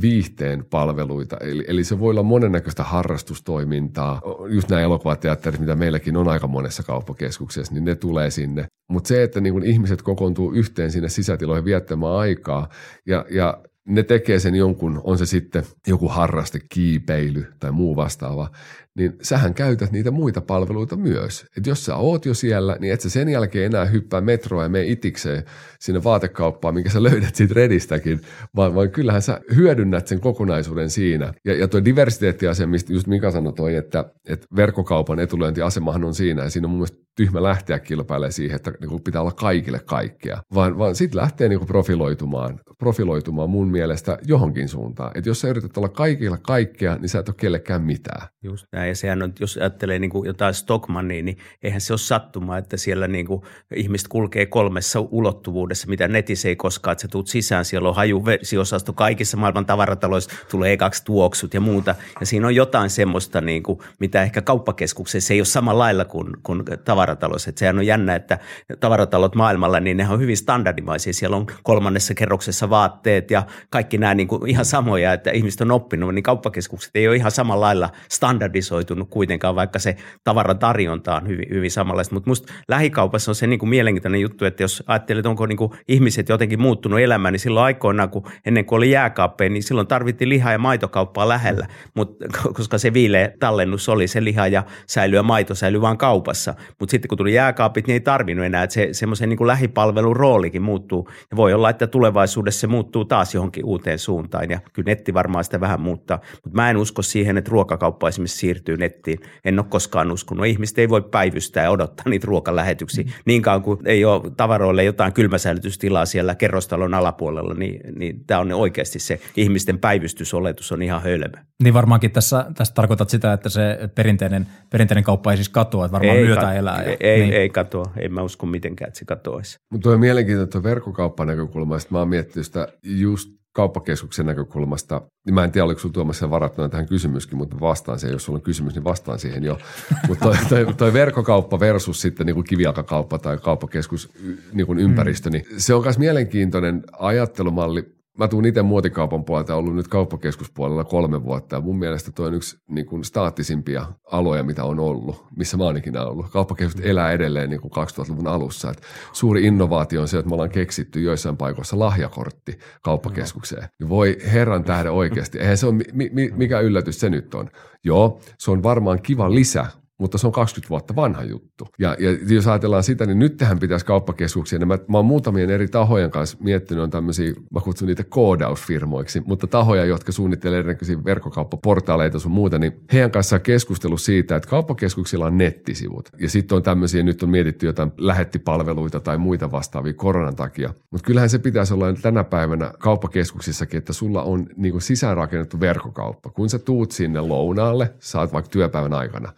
viihteen palveluita. Eli, eli se voi olla monennäköistä harrastustoimintaa. Just nämä elokuvateatterit, mitä meilläkin on aika monessa kauppakeskuksessa, niin ne tulee sinne. Mutta se, että niin ihmiset kokoontuu yhteen sinne sisätiloihin viettämään aikaa ja, ja ne tekee sen jonkun, on se sitten joku harraste, kiipeily tai muu vastaava, niin sähän käytät niitä muita palveluita myös. Et jos sä oot jo siellä, niin et sä sen jälkeen enää hyppää metroa ja mene itikseen sinne vaatekauppaan, minkä sä löydät siitä redistäkin, vaan, vaan kyllähän sä hyödynnät sen kokonaisuuden siinä. Ja, ja tuo diversiteettiasia, mistä just Mika sanoi toi, että, että verkkokaupan etulyöntiasemahan on siinä, ja siinä on mun mielestä tyhmä lähteä kilpailemaan siihen, että niin pitää olla kaikille kaikkea, vaan, vaan sitten lähtee niin profiloitumaan, profiloitumaan mun mielestä johonkin suuntaan. Että jos sä yrität olla kaikilla kaikkea, niin sä et ole kellekään mitään. Just näin, ja sehän on, jos ajattelee niin kuin jotain Stockmannia, niin eihän se ole sattuma, että siellä niin kuin ihmiset kulkee kolmessa ulottuvuudessa, mitä netissä ei koskaan, että sä tuut sisään, siellä on hajuvesiosasto kaikissa maailman tavarataloissa, tulee kaksi tuoksut ja muuta, ja siinä on jotain semmoista, niin kuin, mitä ehkä kauppakeskuksessa ei ole samalla lailla kuin, kuin tavarataloissa, että sehän on jännä, että tavaratalot maailmalla, niin ne on hyvin standardimaisia, siellä on kolmannessa kerroksessa vaatteet ja kaikki nämä niin kuin ihan samoja, että ihmiset on oppinut, niin kauppakeskukset ei ole ihan samalla lailla standardisoitu standardisoitunut kuitenkaan, vaikka se tavaratarjonta on hyvin, hyvin samanlaista. Mutta minusta lähikaupassa on se niin kuin mielenkiintoinen juttu, että jos ajattelet, onko niin kuin ihmiset jotenkin muuttunut elämään, niin silloin aikoinaan, kun ennen kuin oli jääkaappeja, niin silloin tarvittiin liha- ja maitokauppaa lähellä, Mut, koska se viileä tallennus oli se liha ja säilyä maito säilyy vain kaupassa. Mutta sitten kun tuli jääkaapit, niin ei tarvinnut enää, että se semmoisen niin lähipalvelun roolikin muuttuu. Ja voi olla, että tulevaisuudessa se muuttuu taas johonkin uuteen suuntaan ja kyllä netti varmaan sitä vähän muuttaa. Mutta mä en usko siihen, että ruokakauppa esimerkiksi siirtyy siirtyy nettiin. En ole koskaan uskonut. Ihmiset ei voi päivystää ja odottaa niitä ruokalähetyksiä. Mm. Niin kauan kuin ei ole tavaroille jotain kylmäsäilytystilaa siellä kerrostalon alapuolella, niin, niin tämä on oikeasti se ihmisten päivystysoletus on ihan hölmö. Niin varmaankin tässä, tässä tarkoitat sitä, että se perinteinen, perinteinen kauppa ei siis katoa, että varmaan ei, myötä elää. Ja, ei, niin. ei katoa. En mä usko mitenkään, että se katoaisi. Mutta on mielenkiintoista verkkokauppan näkökulmasta. Mä oon miettinyt sitä just kauppakeskuksen näkökulmasta, niin mä en tiedä, oliko sinulla Tuomas varattuna tähän kysymyskin, mutta vastaan siihen, jos sulla on kysymys, niin vastaan siihen jo. [LAUGHS] mutta toi, toi, toi, verkkokauppa versus sitten niin kuin kivijalkakauppa tai kauppakeskus niin kuin ympäristö, mm. niin se on myös mielenkiintoinen ajattelumalli mä tuun itse muotikaupan puolelta ollut nyt kauppakeskuspuolella kolme vuotta ja mun mielestä toi on yksi niin kuin staattisimpia aloja, mitä on ollut, missä mä oon ikinä ollut. Kauppakeskus elää edelleen niin kuin 2000-luvun alussa. Et suuri innovaatio on se, että me ollaan keksitty joissain paikoissa lahjakortti kauppakeskukseen. Ja voi herran tähden oikeasti, eihän se ole, mi, mi, mikä yllätys se nyt on. Joo, se on varmaan kiva lisä mutta se on 20 vuotta vanha juttu. Ja, ja jos ajatellaan sitä, niin nyt tähän pitäisi kauppakeskuksia. Niin mä, mä oon muutamien eri tahojen kanssa miettinyt, on tämmöisiä, mä kutsun niitä koodausfirmoiksi, mutta tahoja, jotka suunnittelee erinäköisiä verkkokauppaportaaleita sun muuta, niin heidän kanssaan keskustelu siitä, että kauppakeskuksilla on nettisivut. Ja sitten on tämmöisiä, nyt on mietitty jotain lähettipalveluita tai muita vastaavia koronan takia. Mutta kyllähän se pitäisi olla tänä päivänä kauppakeskuksissakin, että sulla on niin sisäänrakennettu verkkokauppa. Kun sä tuut sinne lounaalle, saat vaikka työpäivän aikana,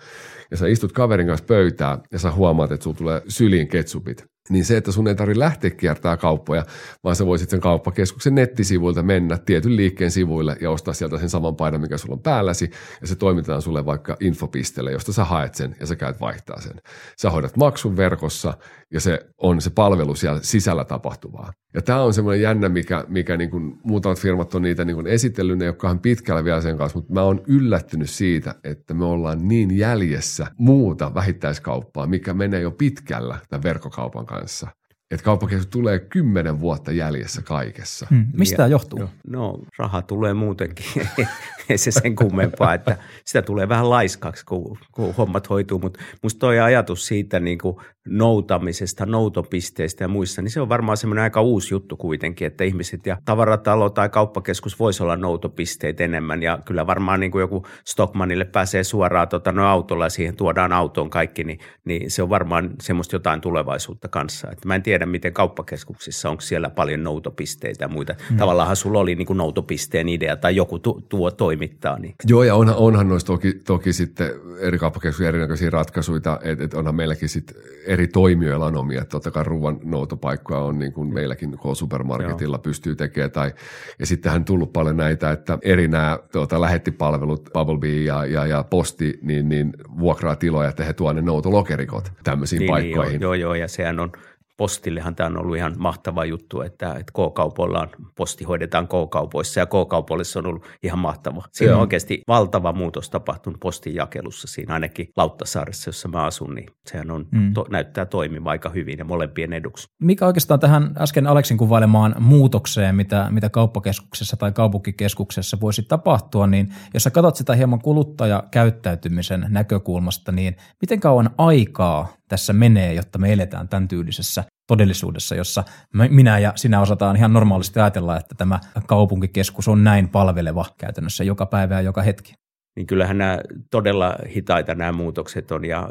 ja sä istut kaverin kanssa pöytään ja sä huomaat, että sulla tulee syliin ketsupit, niin se, että sun ei tarvitse lähteä kiertää kauppoja, vaan sä voisit sen kauppakeskuksen nettisivuilta mennä tietyn liikkeen sivuille ja ostaa sieltä sen saman paidan, mikä sulla on päälläsi, ja se toimitetaan sulle vaikka infopisteelle, josta sä haet sen ja sä käyt vaihtaa sen. Sä hoidat maksun verkossa ja se on se palvelu siellä sisällä tapahtuvaa. Ja tämä on semmoinen jännä, mikä, mikä niin kuin muutamat firmat on niitä niin kuin esitellyt, ne ei ole pitkällä vielä sen kanssa, mutta mä oon yllättynyt siitä, että me ollaan niin jäljessä muuta vähittäiskauppaa, mikä menee jo pitkällä tämän verkkokaupan kanssa että kauppakeskus tulee kymmenen vuotta jäljessä kaikessa. Hmm. Mistä tämä johtuu? No raha tulee muutenkin, [LAUGHS] ei se sen kummempaa, että sitä tulee vähän laiskaksi, kun, kun hommat hoituu, mutta musta toi ajatus siitä niin kuin noutamisesta, noutopisteistä ja muissa, niin se on varmaan semmoinen aika uusi juttu kuitenkin, että ihmiset ja tavaratalo tai kauppakeskus voisi olla noutopisteet enemmän ja kyllä varmaan niin kuin joku Stockmanille pääsee suoraan tota, no autolla ja siihen tuodaan autoon kaikki, niin, niin se on varmaan semmoista jotain tulevaisuutta kanssa. Että mä en tiedä, miten kauppakeskuksissa, onko siellä paljon noutopisteitä ja muita. Hmm. Tavallaan sulla oli niin kuin noutopisteen idea tai joku tu, tuo toimittaa. Niin. Joo, ja onhan, onhan noissa toki, toki sitten eri kauppakeskuksia erinäköisiä ratkaisuja, että, että onhan meilläkin sitten eri toimijoilla on omia. Totta kai ruoan noutopaikkoja on niin kuin meilläkin K-supermarketilla Joo. pystyy tekemään. Tai, ja sittenhän tullut paljon näitä, että eri nämä tuota, lähettipalvelut, Bubblebee ja, ja, ja Posti, niin, niin vuokraa tiloja, että he tuovat ne noutolokerikot tämmöisiin niin, paikkoihin. Niin, joo, joo, ja sehän on postillehan tämä on ollut ihan mahtava juttu, että, että K-kaupoilla on, posti hoidetaan K-kaupoissa ja K-kaupoille se on ollut ihan mahtava. Siinä on oikeasti valtava muutos tapahtunut postin jakelussa siinä ainakin Lauttasaaressa, jossa mä asun, niin sehän on, mm. to, näyttää toimiva aika hyvin ja molempien eduksi. Mikä oikeastaan tähän äsken Aleksin kuvailemaan muutokseen, mitä, mitä kauppakeskuksessa tai kaupunkikeskuksessa voisi tapahtua, niin jos sä katsot sitä hieman kuluttajakäyttäytymisen näkökulmasta, niin miten kauan aikaa tässä menee, jotta me eletään tämän tyylisessä todellisuudessa, jossa minä ja sinä osataan ihan normaalisti ajatella, että tämä kaupunkikeskus on näin palveleva käytännössä joka päivä ja joka hetki niin kyllähän nämä todella hitaita nämä muutokset on ja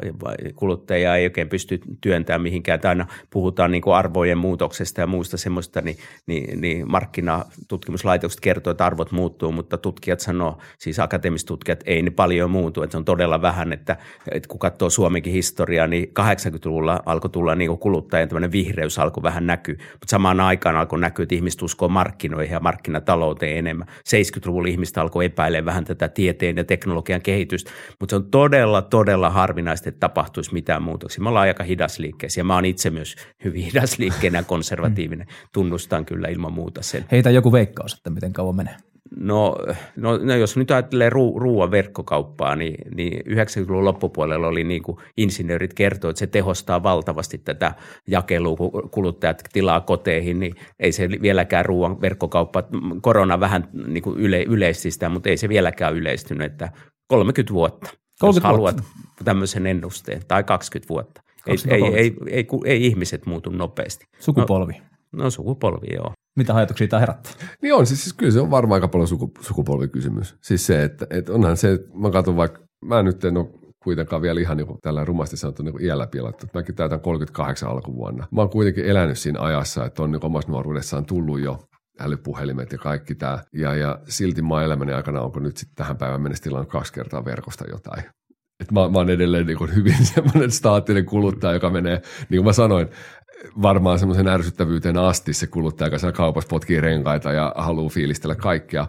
kuluttaja ei oikein pysty työntämään mihinkään. Tai aina puhutaan niin kuin arvojen muutoksesta ja muusta semmoista, niin, niin, niin markkinatutkimuslaitokset kertoo, että arvot muuttuu, mutta tutkijat sanoo, siis akateemiset tutkijat, ei ne paljon muutu, että se on todella vähän, että, että kun katsoo Suomenkin historiaa, niin 80-luvulla alkoi tulla niin kuin kuluttajien tämmöinen vihreys alkoi vähän näkyä, mutta samaan aikaan alkoi näkyä, että ihmiset uskoo markkinoihin ja markkinatalouteen enemmän. 70-luvulla ihmistä alkoi epäilemään vähän tätä tieteen ja kehitystä, mutta se on todella, todella harvinaista, että tapahtuisi mitään muutoksia. Me ollaan aika hidasliikkeisiä. Mä oon itse myös hyvin hidasliikkeenä konservatiivinen. Tunnustan kyllä ilman muuta sen. Heitä joku veikkaus, että miten kauan menee. No, no, no jos nyt ajattelee ruu, ruoan verkkokauppaa, niin, niin 90-luvun loppupuolella oli niin kuin insinöörit kertoo, että se tehostaa valtavasti tätä jakelua, kun kuluttajat tilaa koteihin, niin ei se vieläkään ruoan verkkokauppa, korona vähän niin kuin yle, yleisti sitä, mutta ei se vieläkään yleistynyt, että 30 vuotta, 30 jos vuotta. haluat tämmöisen ennusteen, tai 20 vuotta. 20 ei, ei, ei, ei, ei, ei ihmiset muutu nopeasti. Sukupolvi. No, no sukupolvi, joo. Mitä ajatuksia tämä herättää? Niin on, siis, siis kyllä se on varmaan aika paljon suku, sukupolvikysymys. Siis se, että, että onhan se, mä katson vaikka, mä nyt en ole kuitenkaan vielä ihan niin tällä rumasti sanottu niin iällä pilattu. Mäkin täytän 38 alkuvuonna. Mä oon kuitenkin elänyt siinä ajassa, että on niin omassa nuoruudessaan tullut jo älypuhelimet ja kaikki tämä. Ja, ja silti mä elämäni aikana onko nyt sitten tähän päivään mennessä tilannut kaksi kertaa verkosta jotain. Et mä, mä oon edelleen niin hyvin [LAUGHS] semmoinen staattinen kuluttaja, joka menee, niin kuin mä sanoin, varmaan semmoisen ärsyttävyyteen asti se kuluttaja, joka siellä kaupassa potkii renkaita ja haluaa fiilistellä kaikkea.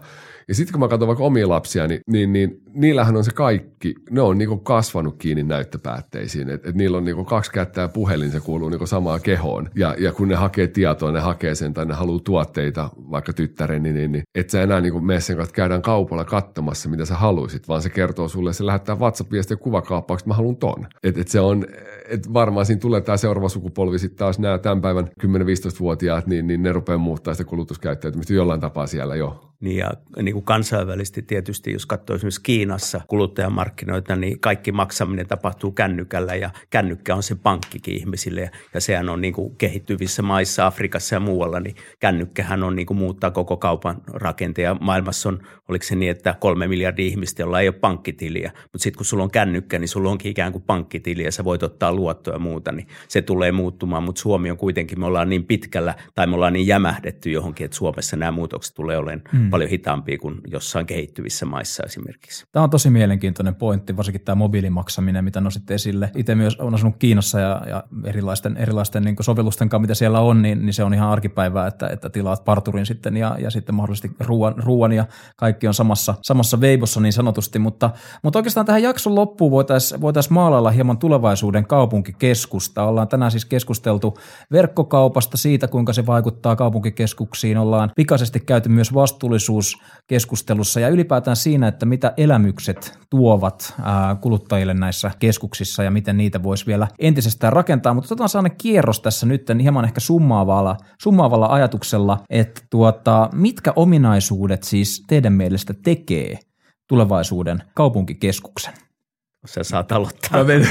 Ja sitten kun mä katson vaikka omia lapsia, niin, niin, niin niillähän on se kaikki, ne on niinku kasvanut kiinni näyttöpäätteisiin. Että et niillä on niinku kaksi kättä ja puhelin, se kuuluu niinku samaan kehoon. Ja, ja kun ne hakee tietoa, ne hakee sen tai ne haluaa tuotteita, vaikka tyttäreni, niin, niin et sä enää niinku mene sen kanssa, käydään kaupalla katsomassa, mitä sä haluaisit, vaan se kertoo sulle, se lähettää WhatsApp-viestiä kuvakaappaukset, mä haluan ton. Et, et se on, et varmaan siinä tulee tämä seuraava sukupolvi sitten taas nämä tämän päivän 10-15-vuotiaat, niin, niin ne rupeaa muuttaa sitä kulutuskäyttäytymistä jollain tapaa siellä jo. Niin ja niin kuin kansainvälisesti tietysti, jos katsoo esimerkiksi Kiinassa kuluttajamarkkinoita, niin kaikki maksaminen tapahtuu kännykällä ja kännykkä on se pankkikin ihmisille. Ja sehän on niin kuin kehittyvissä maissa, Afrikassa ja muualla, niin kännykkähän on niin kuin muuttaa koko kaupan rakenteen. Ja maailmassa on, oliko se niin, että kolme miljardia ihmistä, jolla ei ole pankkitiliä. Mutta sitten kun sulla on kännykkä, niin sulla onkin ikään kuin pankkitili ja sä voit ottaa luottoa ja muuta, niin se tulee muuttumaan. Mutta Suomi on kuitenkin, me ollaan niin pitkällä tai me ollaan niin jämähdetty johonkin, että Suomessa nämä muutokset tulee olemaan mm. paljon hitaampia kuin jossain kehittyvissä maissa esimerkiksi. Tämä on tosi mielenkiintoinen pointti, varsinkin tämä mobiilimaksaminen, mitä nosit esille. Itse myös olen asunut Kiinassa ja, ja erilaisten, erilaisten niin sovellusten kanssa, mitä siellä on, niin, niin se on ihan arkipäivää, että, että tilaat parturin sitten ja, ja sitten mahdollisesti ruoan, ruoan ja kaikki on samassa, samassa veibossa niin sanotusti, mutta, mutta oikeastaan tähän jakson loppuun voitaisiin voitais maalailla hieman tulevaisuuden kaupunkikeskusta. Ollaan tänään siis keskusteltu verkkokaupasta, siitä kuinka se vaikuttaa kaupunkikeskuksiin, ollaan pikaisesti käyty myös vastuullisuuskeskustelussa ja ylipäätään siinä, että mitä elämykset tuovat kuluttajille näissä keskuksissa ja miten niitä voisi vielä entisestään rakentaa. Mutta otetaan sellainen kierros tässä nyt hieman ehkä summaavalla, summaavalla ajatuksella, että tuota, mitkä ominaisuudet siis teidän mielestä tekee tulevaisuuden kaupunkikeskuksen? Sä saat aloittaa. Mä menin,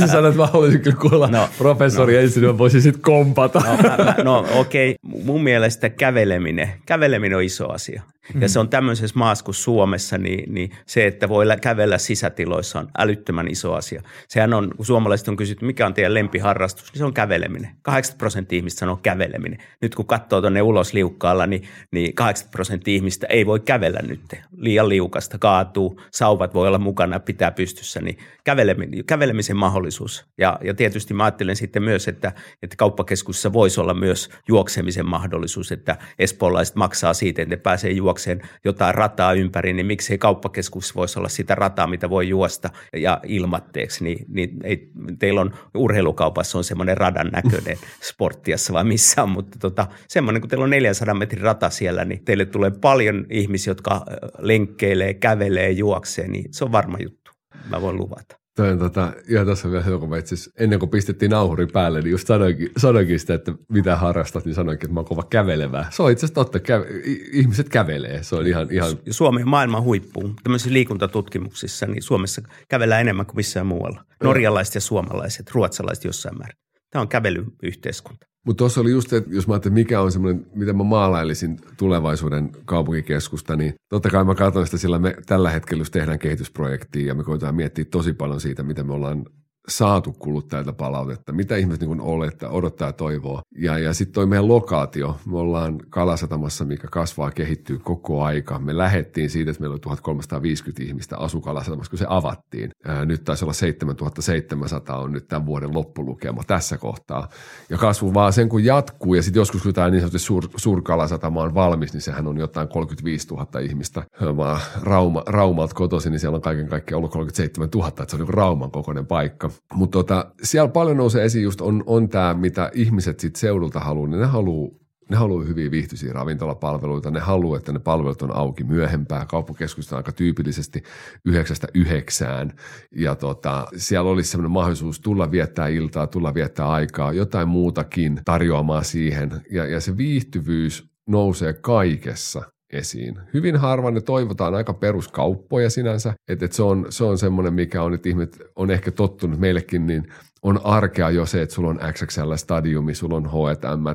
sä sanoit, että mä haluaisin kyllä kuulla no, professori no. ensin, niin mä voisin sitten kompata. No, mä, mä, no okei, okay. mun mielestä käveleminen, käveleminen on iso asia. Mm. Ja se on tämmöisessä maassa kuin Suomessa, niin, niin se, että voi kävellä sisätiloissa on älyttömän iso asia. Sehän on, kun suomalaiset on kysytty, mikä on teidän lempiharrastus, niin se on käveleminen. 80 prosenttia ihmistä sanoo käveleminen. Nyt kun katsoo tuonne ulos liukkaalla, niin, niin 80 prosenttia ihmistä ei voi kävellä nyt. Liian liukasta, kaatuu, sauvat voi olla mukana, pitää pystyssä, niin käveleminen, kävelemisen mahdollisuus. Ja, ja tietysti mä ajattelen sitten myös, että, että kauppakeskuksessa voisi olla myös juoksemisen mahdollisuus, että espoolaiset maksaa siitä, että ne pääsee juoksemaan juokseen jotain rataa ympäri, niin miksei kauppakeskus voisi olla sitä rataa, mitä voi juosta ja ilmatteeksi. Niin, niin ei, teillä on urheilukaupassa on semmoinen radan näköinen [LAUGHS] sporttiassa vai missä on, mutta tota, semmoinen, kun teillä on 400 metrin rata siellä, niin teille tulee paljon ihmisiä, jotka lenkkeilee, kävelee, juoksee, niin se on varma juttu. Mä voin luvata. Toi on tota, ja tässä vielä hyvä, kun mä itse ennen kuin pistettiin nauhuri päälle, niin just sanoinkin, sanoinkin sitä, että mitä harrastat, niin sanoinkin, että mä oon kova kävelevää. Se on itse asiassa totta, käve, ihmiset kävelee, se on ihan... ihan... Suomi on maailman huippuun. Tämmöisissä liikuntatutkimuksissa, niin Suomessa kävellään enemmän kuin missään muualla. Norjalaiset ja suomalaiset, ruotsalaiset jossain määrin. Tämä on kävelyyhteiskunta. Mutta tuossa oli just, että jos mä ajattelin, mikä on semmoinen, miten mä maalailisin tulevaisuuden kaupunkikeskusta, niin totta kai mä katson sitä, sillä me tällä hetkellä just tehdään kehitysprojektia ja me koetaan miettiä tosi paljon siitä, mitä me ollaan saatu kuluttajilta palautetta, mitä ihmiset niin olettaa, odottaa ja toivoo. Ja, ja sitten toi meidän lokaatio, me ollaan Kalasatamassa, mikä kasvaa, kehittyy koko aika. Me lähettiin siitä, että meillä oli 1350 ihmistä asu Kalasatamassa, kun se avattiin. Ää, nyt taisi olla 7700 on nyt tämän vuoden loppulukema tässä kohtaa. Ja kasvu vaan sen kun jatkuu ja sitten joskus kun tämä niin sanotusti suur, suurkalasatama on valmis, niin sehän on jotain 35 000 ihmistä. Mä Rauma, Raumalta kotoisin, niin siellä on kaiken kaikkiaan ollut 37 000, että se on niin Rauman kokoinen paikka. Mutta tota, siellä paljon nousee esiin just on, on tämä, mitä ihmiset sitten seudulta haluaa, niin ne haluaa ne haluaa hyviä viihtyisiä ravintolapalveluita, ne haluaa, että ne palvelut on auki myöhempää. Kauppakeskusta aika tyypillisesti yhdeksästä yhdeksään. Ja tota, siellä olisi sellainen mahdollisuus tulla viettää iltaa, tulla viettää aikaa, jotain muutakin tarjoamaan siihen. Ja, ja se viihtyvyys nousee kaikessa esiin. Hyvin harva ne toivotaan aika peruskauppoja sinänsä, että et se on, se on semmoinen, mikä on, että ihmiset on ehkä tottunut meillekin, niin on arkea jo se, että sulla on XXL-stadiumi, sulla on H&M,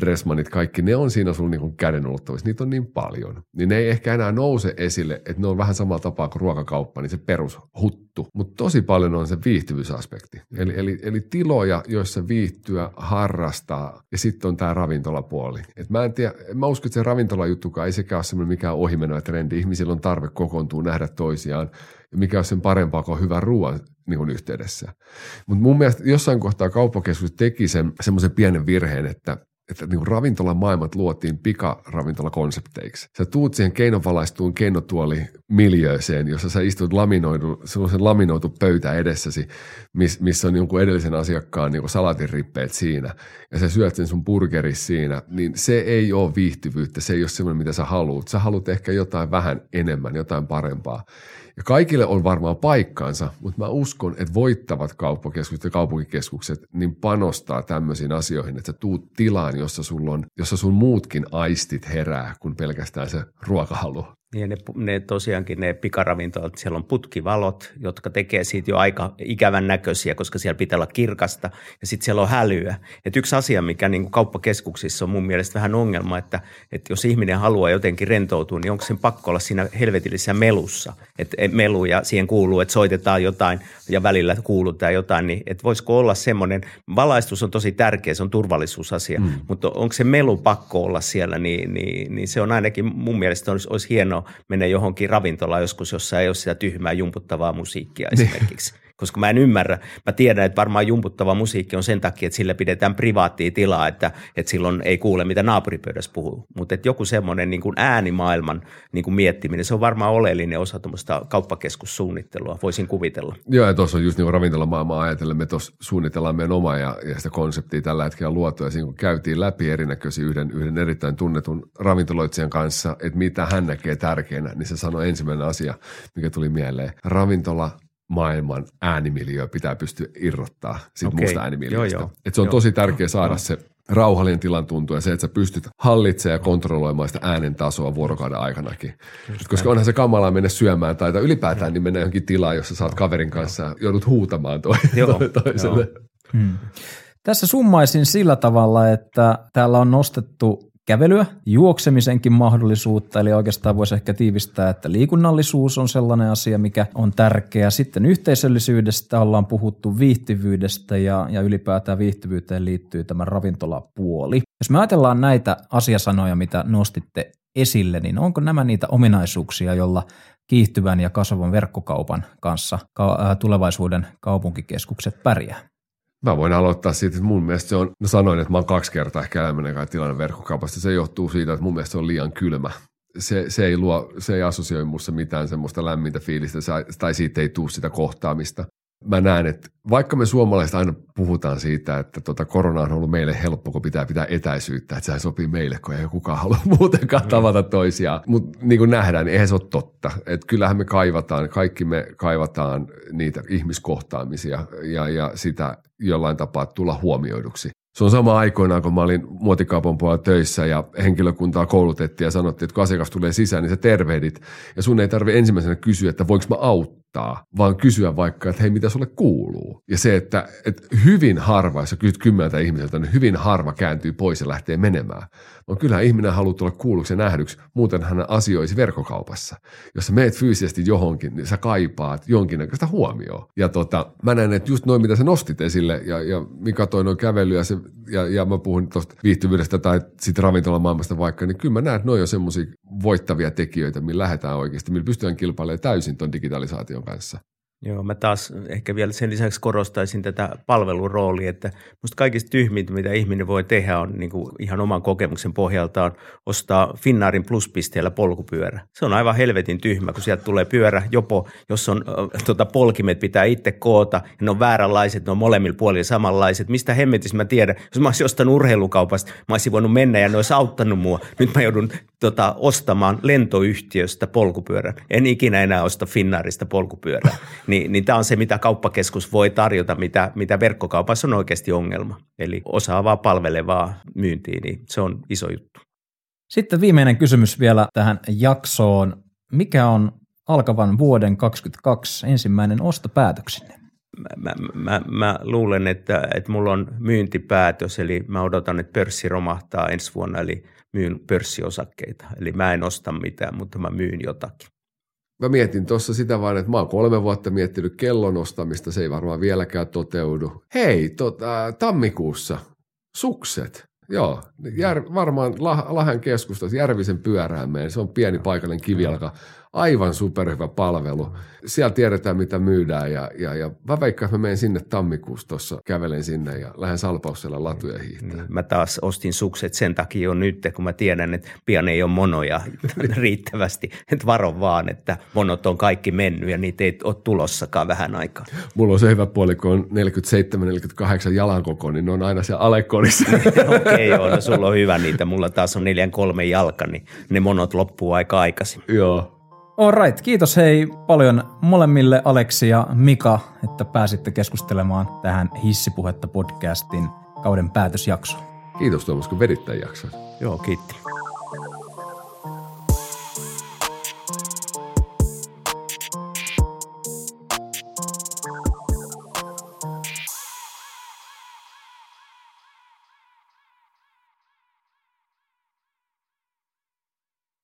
Dressmanit, kaikki, ne on siinä sun niin käden ulottavissa. Niitä on niin paljon. Niin ne ei ehkä enää nouse esille, että ne on vähän samalla tapaa kuin ruokakauppa, niin se perushuttu. Mutta tosi paljon on se viihtyvyysaspekti. Eli, eli, eli tiloja, joissa viihtyä, harrastaa ja sitten on tämä ravintolapuoli. Et mä en tiedä, mä uskon, että se ravintolajuttukaan ei sekään ole semmoinen mikään ohimenova trendi. Ihmisillä on tarve kokoontua, nähdä toisiaan mikä on sen parempaa kuin hyvän ruoan niin yhteydessä. Mutta mun mielestä jossain kohtaa kauppakeskus teki sen, semmoisen pienen virheen, että että niin ravintolan maailmat luotiin pikaravintolakonsepteiksi. Sä tuut siihen keinovalastuun keinotuoli miljööseen, jossa sä istut laminoidu, sellaisen laminoitu pöytä edessäsi, miss, missä on jonkun edellisen asiakkaan niin salatinrippeet siinä, ja sä syöt sen sun burgeris siinä, niin se ei ole viihtyvyyttä, se ei ole semmoinen, mitä sä haluat. Sä haluat ehkä jotain vähän enemmän, jotain parempaa. Ja kaikille on varmaan paikkaansa, mutta mä uskon, että voittavat kauppakeskukset ja kaupunkikeskukset niin panostaa tämmöisiin asioihin, että sä tuut tilaan, jossa, sulla on, jossa sun muutkin aistit herää kuin pelkästään se ruokahalu. Niin ne, ne tosiaankin ne pikaravintolat, siellä on putkivalot, jotka tekee siitä jo aika ikävän näköisiä, koska siellä pitää olla kirkasta ja sitten siellä on hälyä. Et yksi asia, mikä niin kuin kauppakeskuksissa on mun mielestä vähän ongelma, että, että jos ihminen haluaa jotenkin rentoutua, niin onko sen pakko olla siinä helvetillisessä melussa. Että melu ja siihen kuuluu, että soitetaan jotain ja välillä kuulutaan jotain, niin että voisiko olla semmoinen, valaistus on tosi tärkeä, se on turvallisuusasia, mm. mutta onko se melu pakko olla siellä, niin, niin, niin se on ainakin mun mielestä olisi, olisi hienoa mennä johonkin ravintolaan joskus, jossa ei ole sitä tyhmää jumputtavaa musiikkia esimerkiksi [LAUGHS] koska mä en ymmärrä. Mä tiedän, että varmaan jumputtava musiikki on sen takia, että sillä pidetään privaattia tilaa, että, että silloin ei kuule, mitä naapuripöydässä puhuu. Mutta että joku semmoinen niin kuin äänimaailman niin kuin miettiminen, se on varmaan oleellinen osa tuommoista kauppakeskussuunnittelua, voisin kuvitella. Joo, ja tuossa on just niin ravintolamaailmaa ajatellen, me tuossa suunnitellaan meidän omaa ja, ja sitä konseptia tällä hetkellä luotua, ja siinä kun käytiin läpi erinäköisiä yhden, yhden erittäin tunnetun ravintoloitsijan kanssa, että mitä hän näkee tärkeänä, niin se sanoi ensimmäinen asia, mikä tuli mieleen. Ravintola maailman äänimiljöö pitää pystyä irrottaa siitä okay. muusta äänimiljööstä. Joo, joo. Et se on joo. tosi tärkeä saada joo. se rauhallinen tilan tuntuu ja se, että sä pystyt hallitsemaan ja kontrolloimaan sitä äänen tasoa vuorokauden aikanakin. Just koska onhan se kamalaa mennä syömään tai ylipäätään niin mennä johonkin tilaan, jossa saat kaverin kanssa ja joudut huutamaan toi, [LAUGHS] Joo, toi, toiselle. joo. Hmm. Tässä summaisin sillä tavalla, että täällä on nostettu kävelyä, juoksemisenkin mahdollisuutta, eli oikeastaan voisi ehkä tiivistää, että liikunnallisuus on sellainen asia, mikä on tärkeä. Sitten yhteisöllisyydestä ollaan puhuttu viihtyvyydestä ja, ja ylipäätään viihtyvyyteen liittyy tämä ravintolapuoli. Jos me ajatellaan näitä asiasanoja, mitä nostitte esille, niin onko nämä niitä ominaisuuksia, jolla kiihtyvän ja kasvavan verkkokaupan kanssa tulevaisuuden kaupunkikeskukset pärjää? Mä voin aloittaa siitä, että mun mielestä se on, no sanoin, että mä oon kaksi kertaa ehkä elämäni kai tilanne verkkokaupasta. Se johtuu siitä, että mun mielestä se on liian kylmä. Se, se, ei luo, se ei assosioi musta mitään semmoista lämmintä fiilistä tai siitä ei tule sitä kohtaamista mä näen, että vaikka me suomalaiset aina puhutaan siitä, että tota korona on ollut meille helppo, kun pitää pitää etäisyyttä, että se sopii meille, kun ei kukaan halua [LAUGHS] muutenkaan tavata toisiaan. Mutta niin kuin nähdään, niin eihän se ole totta. Että kyllähän me kaivataan, kaikki me kaivataan niitä ihmiskohtaamisia ja, ja sitä jollain tapaa tulla huomioiduksi. Se on sama aikoinaan, kun mä olin muotikaupan puolella töissä ja henkilökuntaa koulutettiin ja sanottiin, että kun asiakas tulee sisään, niin sä tervehdit. Ja sun ei tarvitse ensimmäisenä kysyä, että voinko mä auttaa, vaan kysyä vaikka, että hei, mitä sulle kuuluu. Ja se, että, että hyvin harva, jos kysyt kymmeneltä ihmiseltä, niin hyvin harva kääntyy pois ja lähtee menemään. No kyllähän ihminen haluaa tulla kuulluksi ja nähdyksi, muuten hän asioisi verkkokaupassa. Jos sä meet fyysisesti johonkin, niin sä kaipaat jonkinnäköistä huomioon. Ja tota, mä näen, että just noin, mitä sä nostit esille, ja, ja Mika toi noin kävely, ja, se, ja, ja mä puhun tuosta viihtyvyydestä tai sitten ravintolamaailmasta vaikka, niin kyllä mä näen, että noin on semmoisia voittavia tekijöitä, millä lähdetään oikeasti, millä pystytään kilpailemaan täysin tuon digitalisaation kanssa. Joo, mä taas ehkä vielä sen lisäksi korostaisin tätä palveluroolia, että musta kaikista tyhmintä, mitä ihminen voi tehdä, on niin kuin ihan oman kokemuksen pohjalta on ostaa Finnaarin pluspisteellä polkupyörä. Se on aivan helvetin tyhmä, kun sieltä tulee pyörä, jopo, jos on äh, tota, polkimet pitää itse koota, ja ne on vääränlaiset, ne on molemmilla puolilla samanlaiset. Mistä hemmetissä mä tiedän, jos mä olisin ostanut urheilukaupasta, mä olisin voinut mennä ja ne olisi auttanut mua. Nyt mä joudun tota, ostamaan lentoyhtiöstä polkupyörän. En ikinä enää osta Finnaarista polkupyörää niin, niin tämä on se, mitä kauppakeskus voi tarjota, mitä, mitä verkkokaupassa on oikeasti ongelma. Eli osaavaa palvelevaa myyntiä, niin se on iso juttu. Sitten viimeinen kysymys vielä tähän jaksoon. Mikä on alkavan vuoden 2022 ensimmäinen ostopäätöksenne? Mä, mä, mä, mä luulen, että, että mulla on myyntipäätös, eli mä odotan, että pörssi romahtaa ensi vuonna, eli myyn pörssiosakkeita. Eli mä en osta mitään, mutta mä myyn jotakin mä mietin tuossa sitä vaan, että mä oon kolme vuotta miettinyt kellon ostamista, se ei varmaan vieläkään toteudu. Hei, tota, tammikuussa, sukset. Joo, jär, varmaan Lahan keskustassa Järvisen pyörään Se on pieni paikallinen kivijalka aivan superhyvä palvelu. Siellä tiedetään, mitä myydään ja, ja, ja mä veikkaan, että mä menen sinne tammikuussa tuossa, kävelen sinne ja lähden Salpaussella latuja hiihtää. Mä taas ostin sukset sen takia jo nyt, kun mä tiedän, että pian ei ole monoja [LAUGHS] riittävästi. Että varo vaan, että monot on kaikki mennyt ja niitä ei ole tulossakaan vähän aikaa. Mulla on se hyvä puoli, kun on 47-48 jalan koko, niin ne on aina siellä alekorissa. [LAUGHS] Okei, okay, joo, no sulla on hyvä niitä. Mulla taas on 4-3 jalka, niin ne monot loppuu aika aikaisin. Joo. Alright, kiitos hei paljon molemmille Aleksi ja Mika, että pääsitte keskustelemaan tähän Hissipuhetta podcastin kauden päätösjaksoon. Kiitos Tuomas, kun vedit tämän jakson. Joo, kiitti.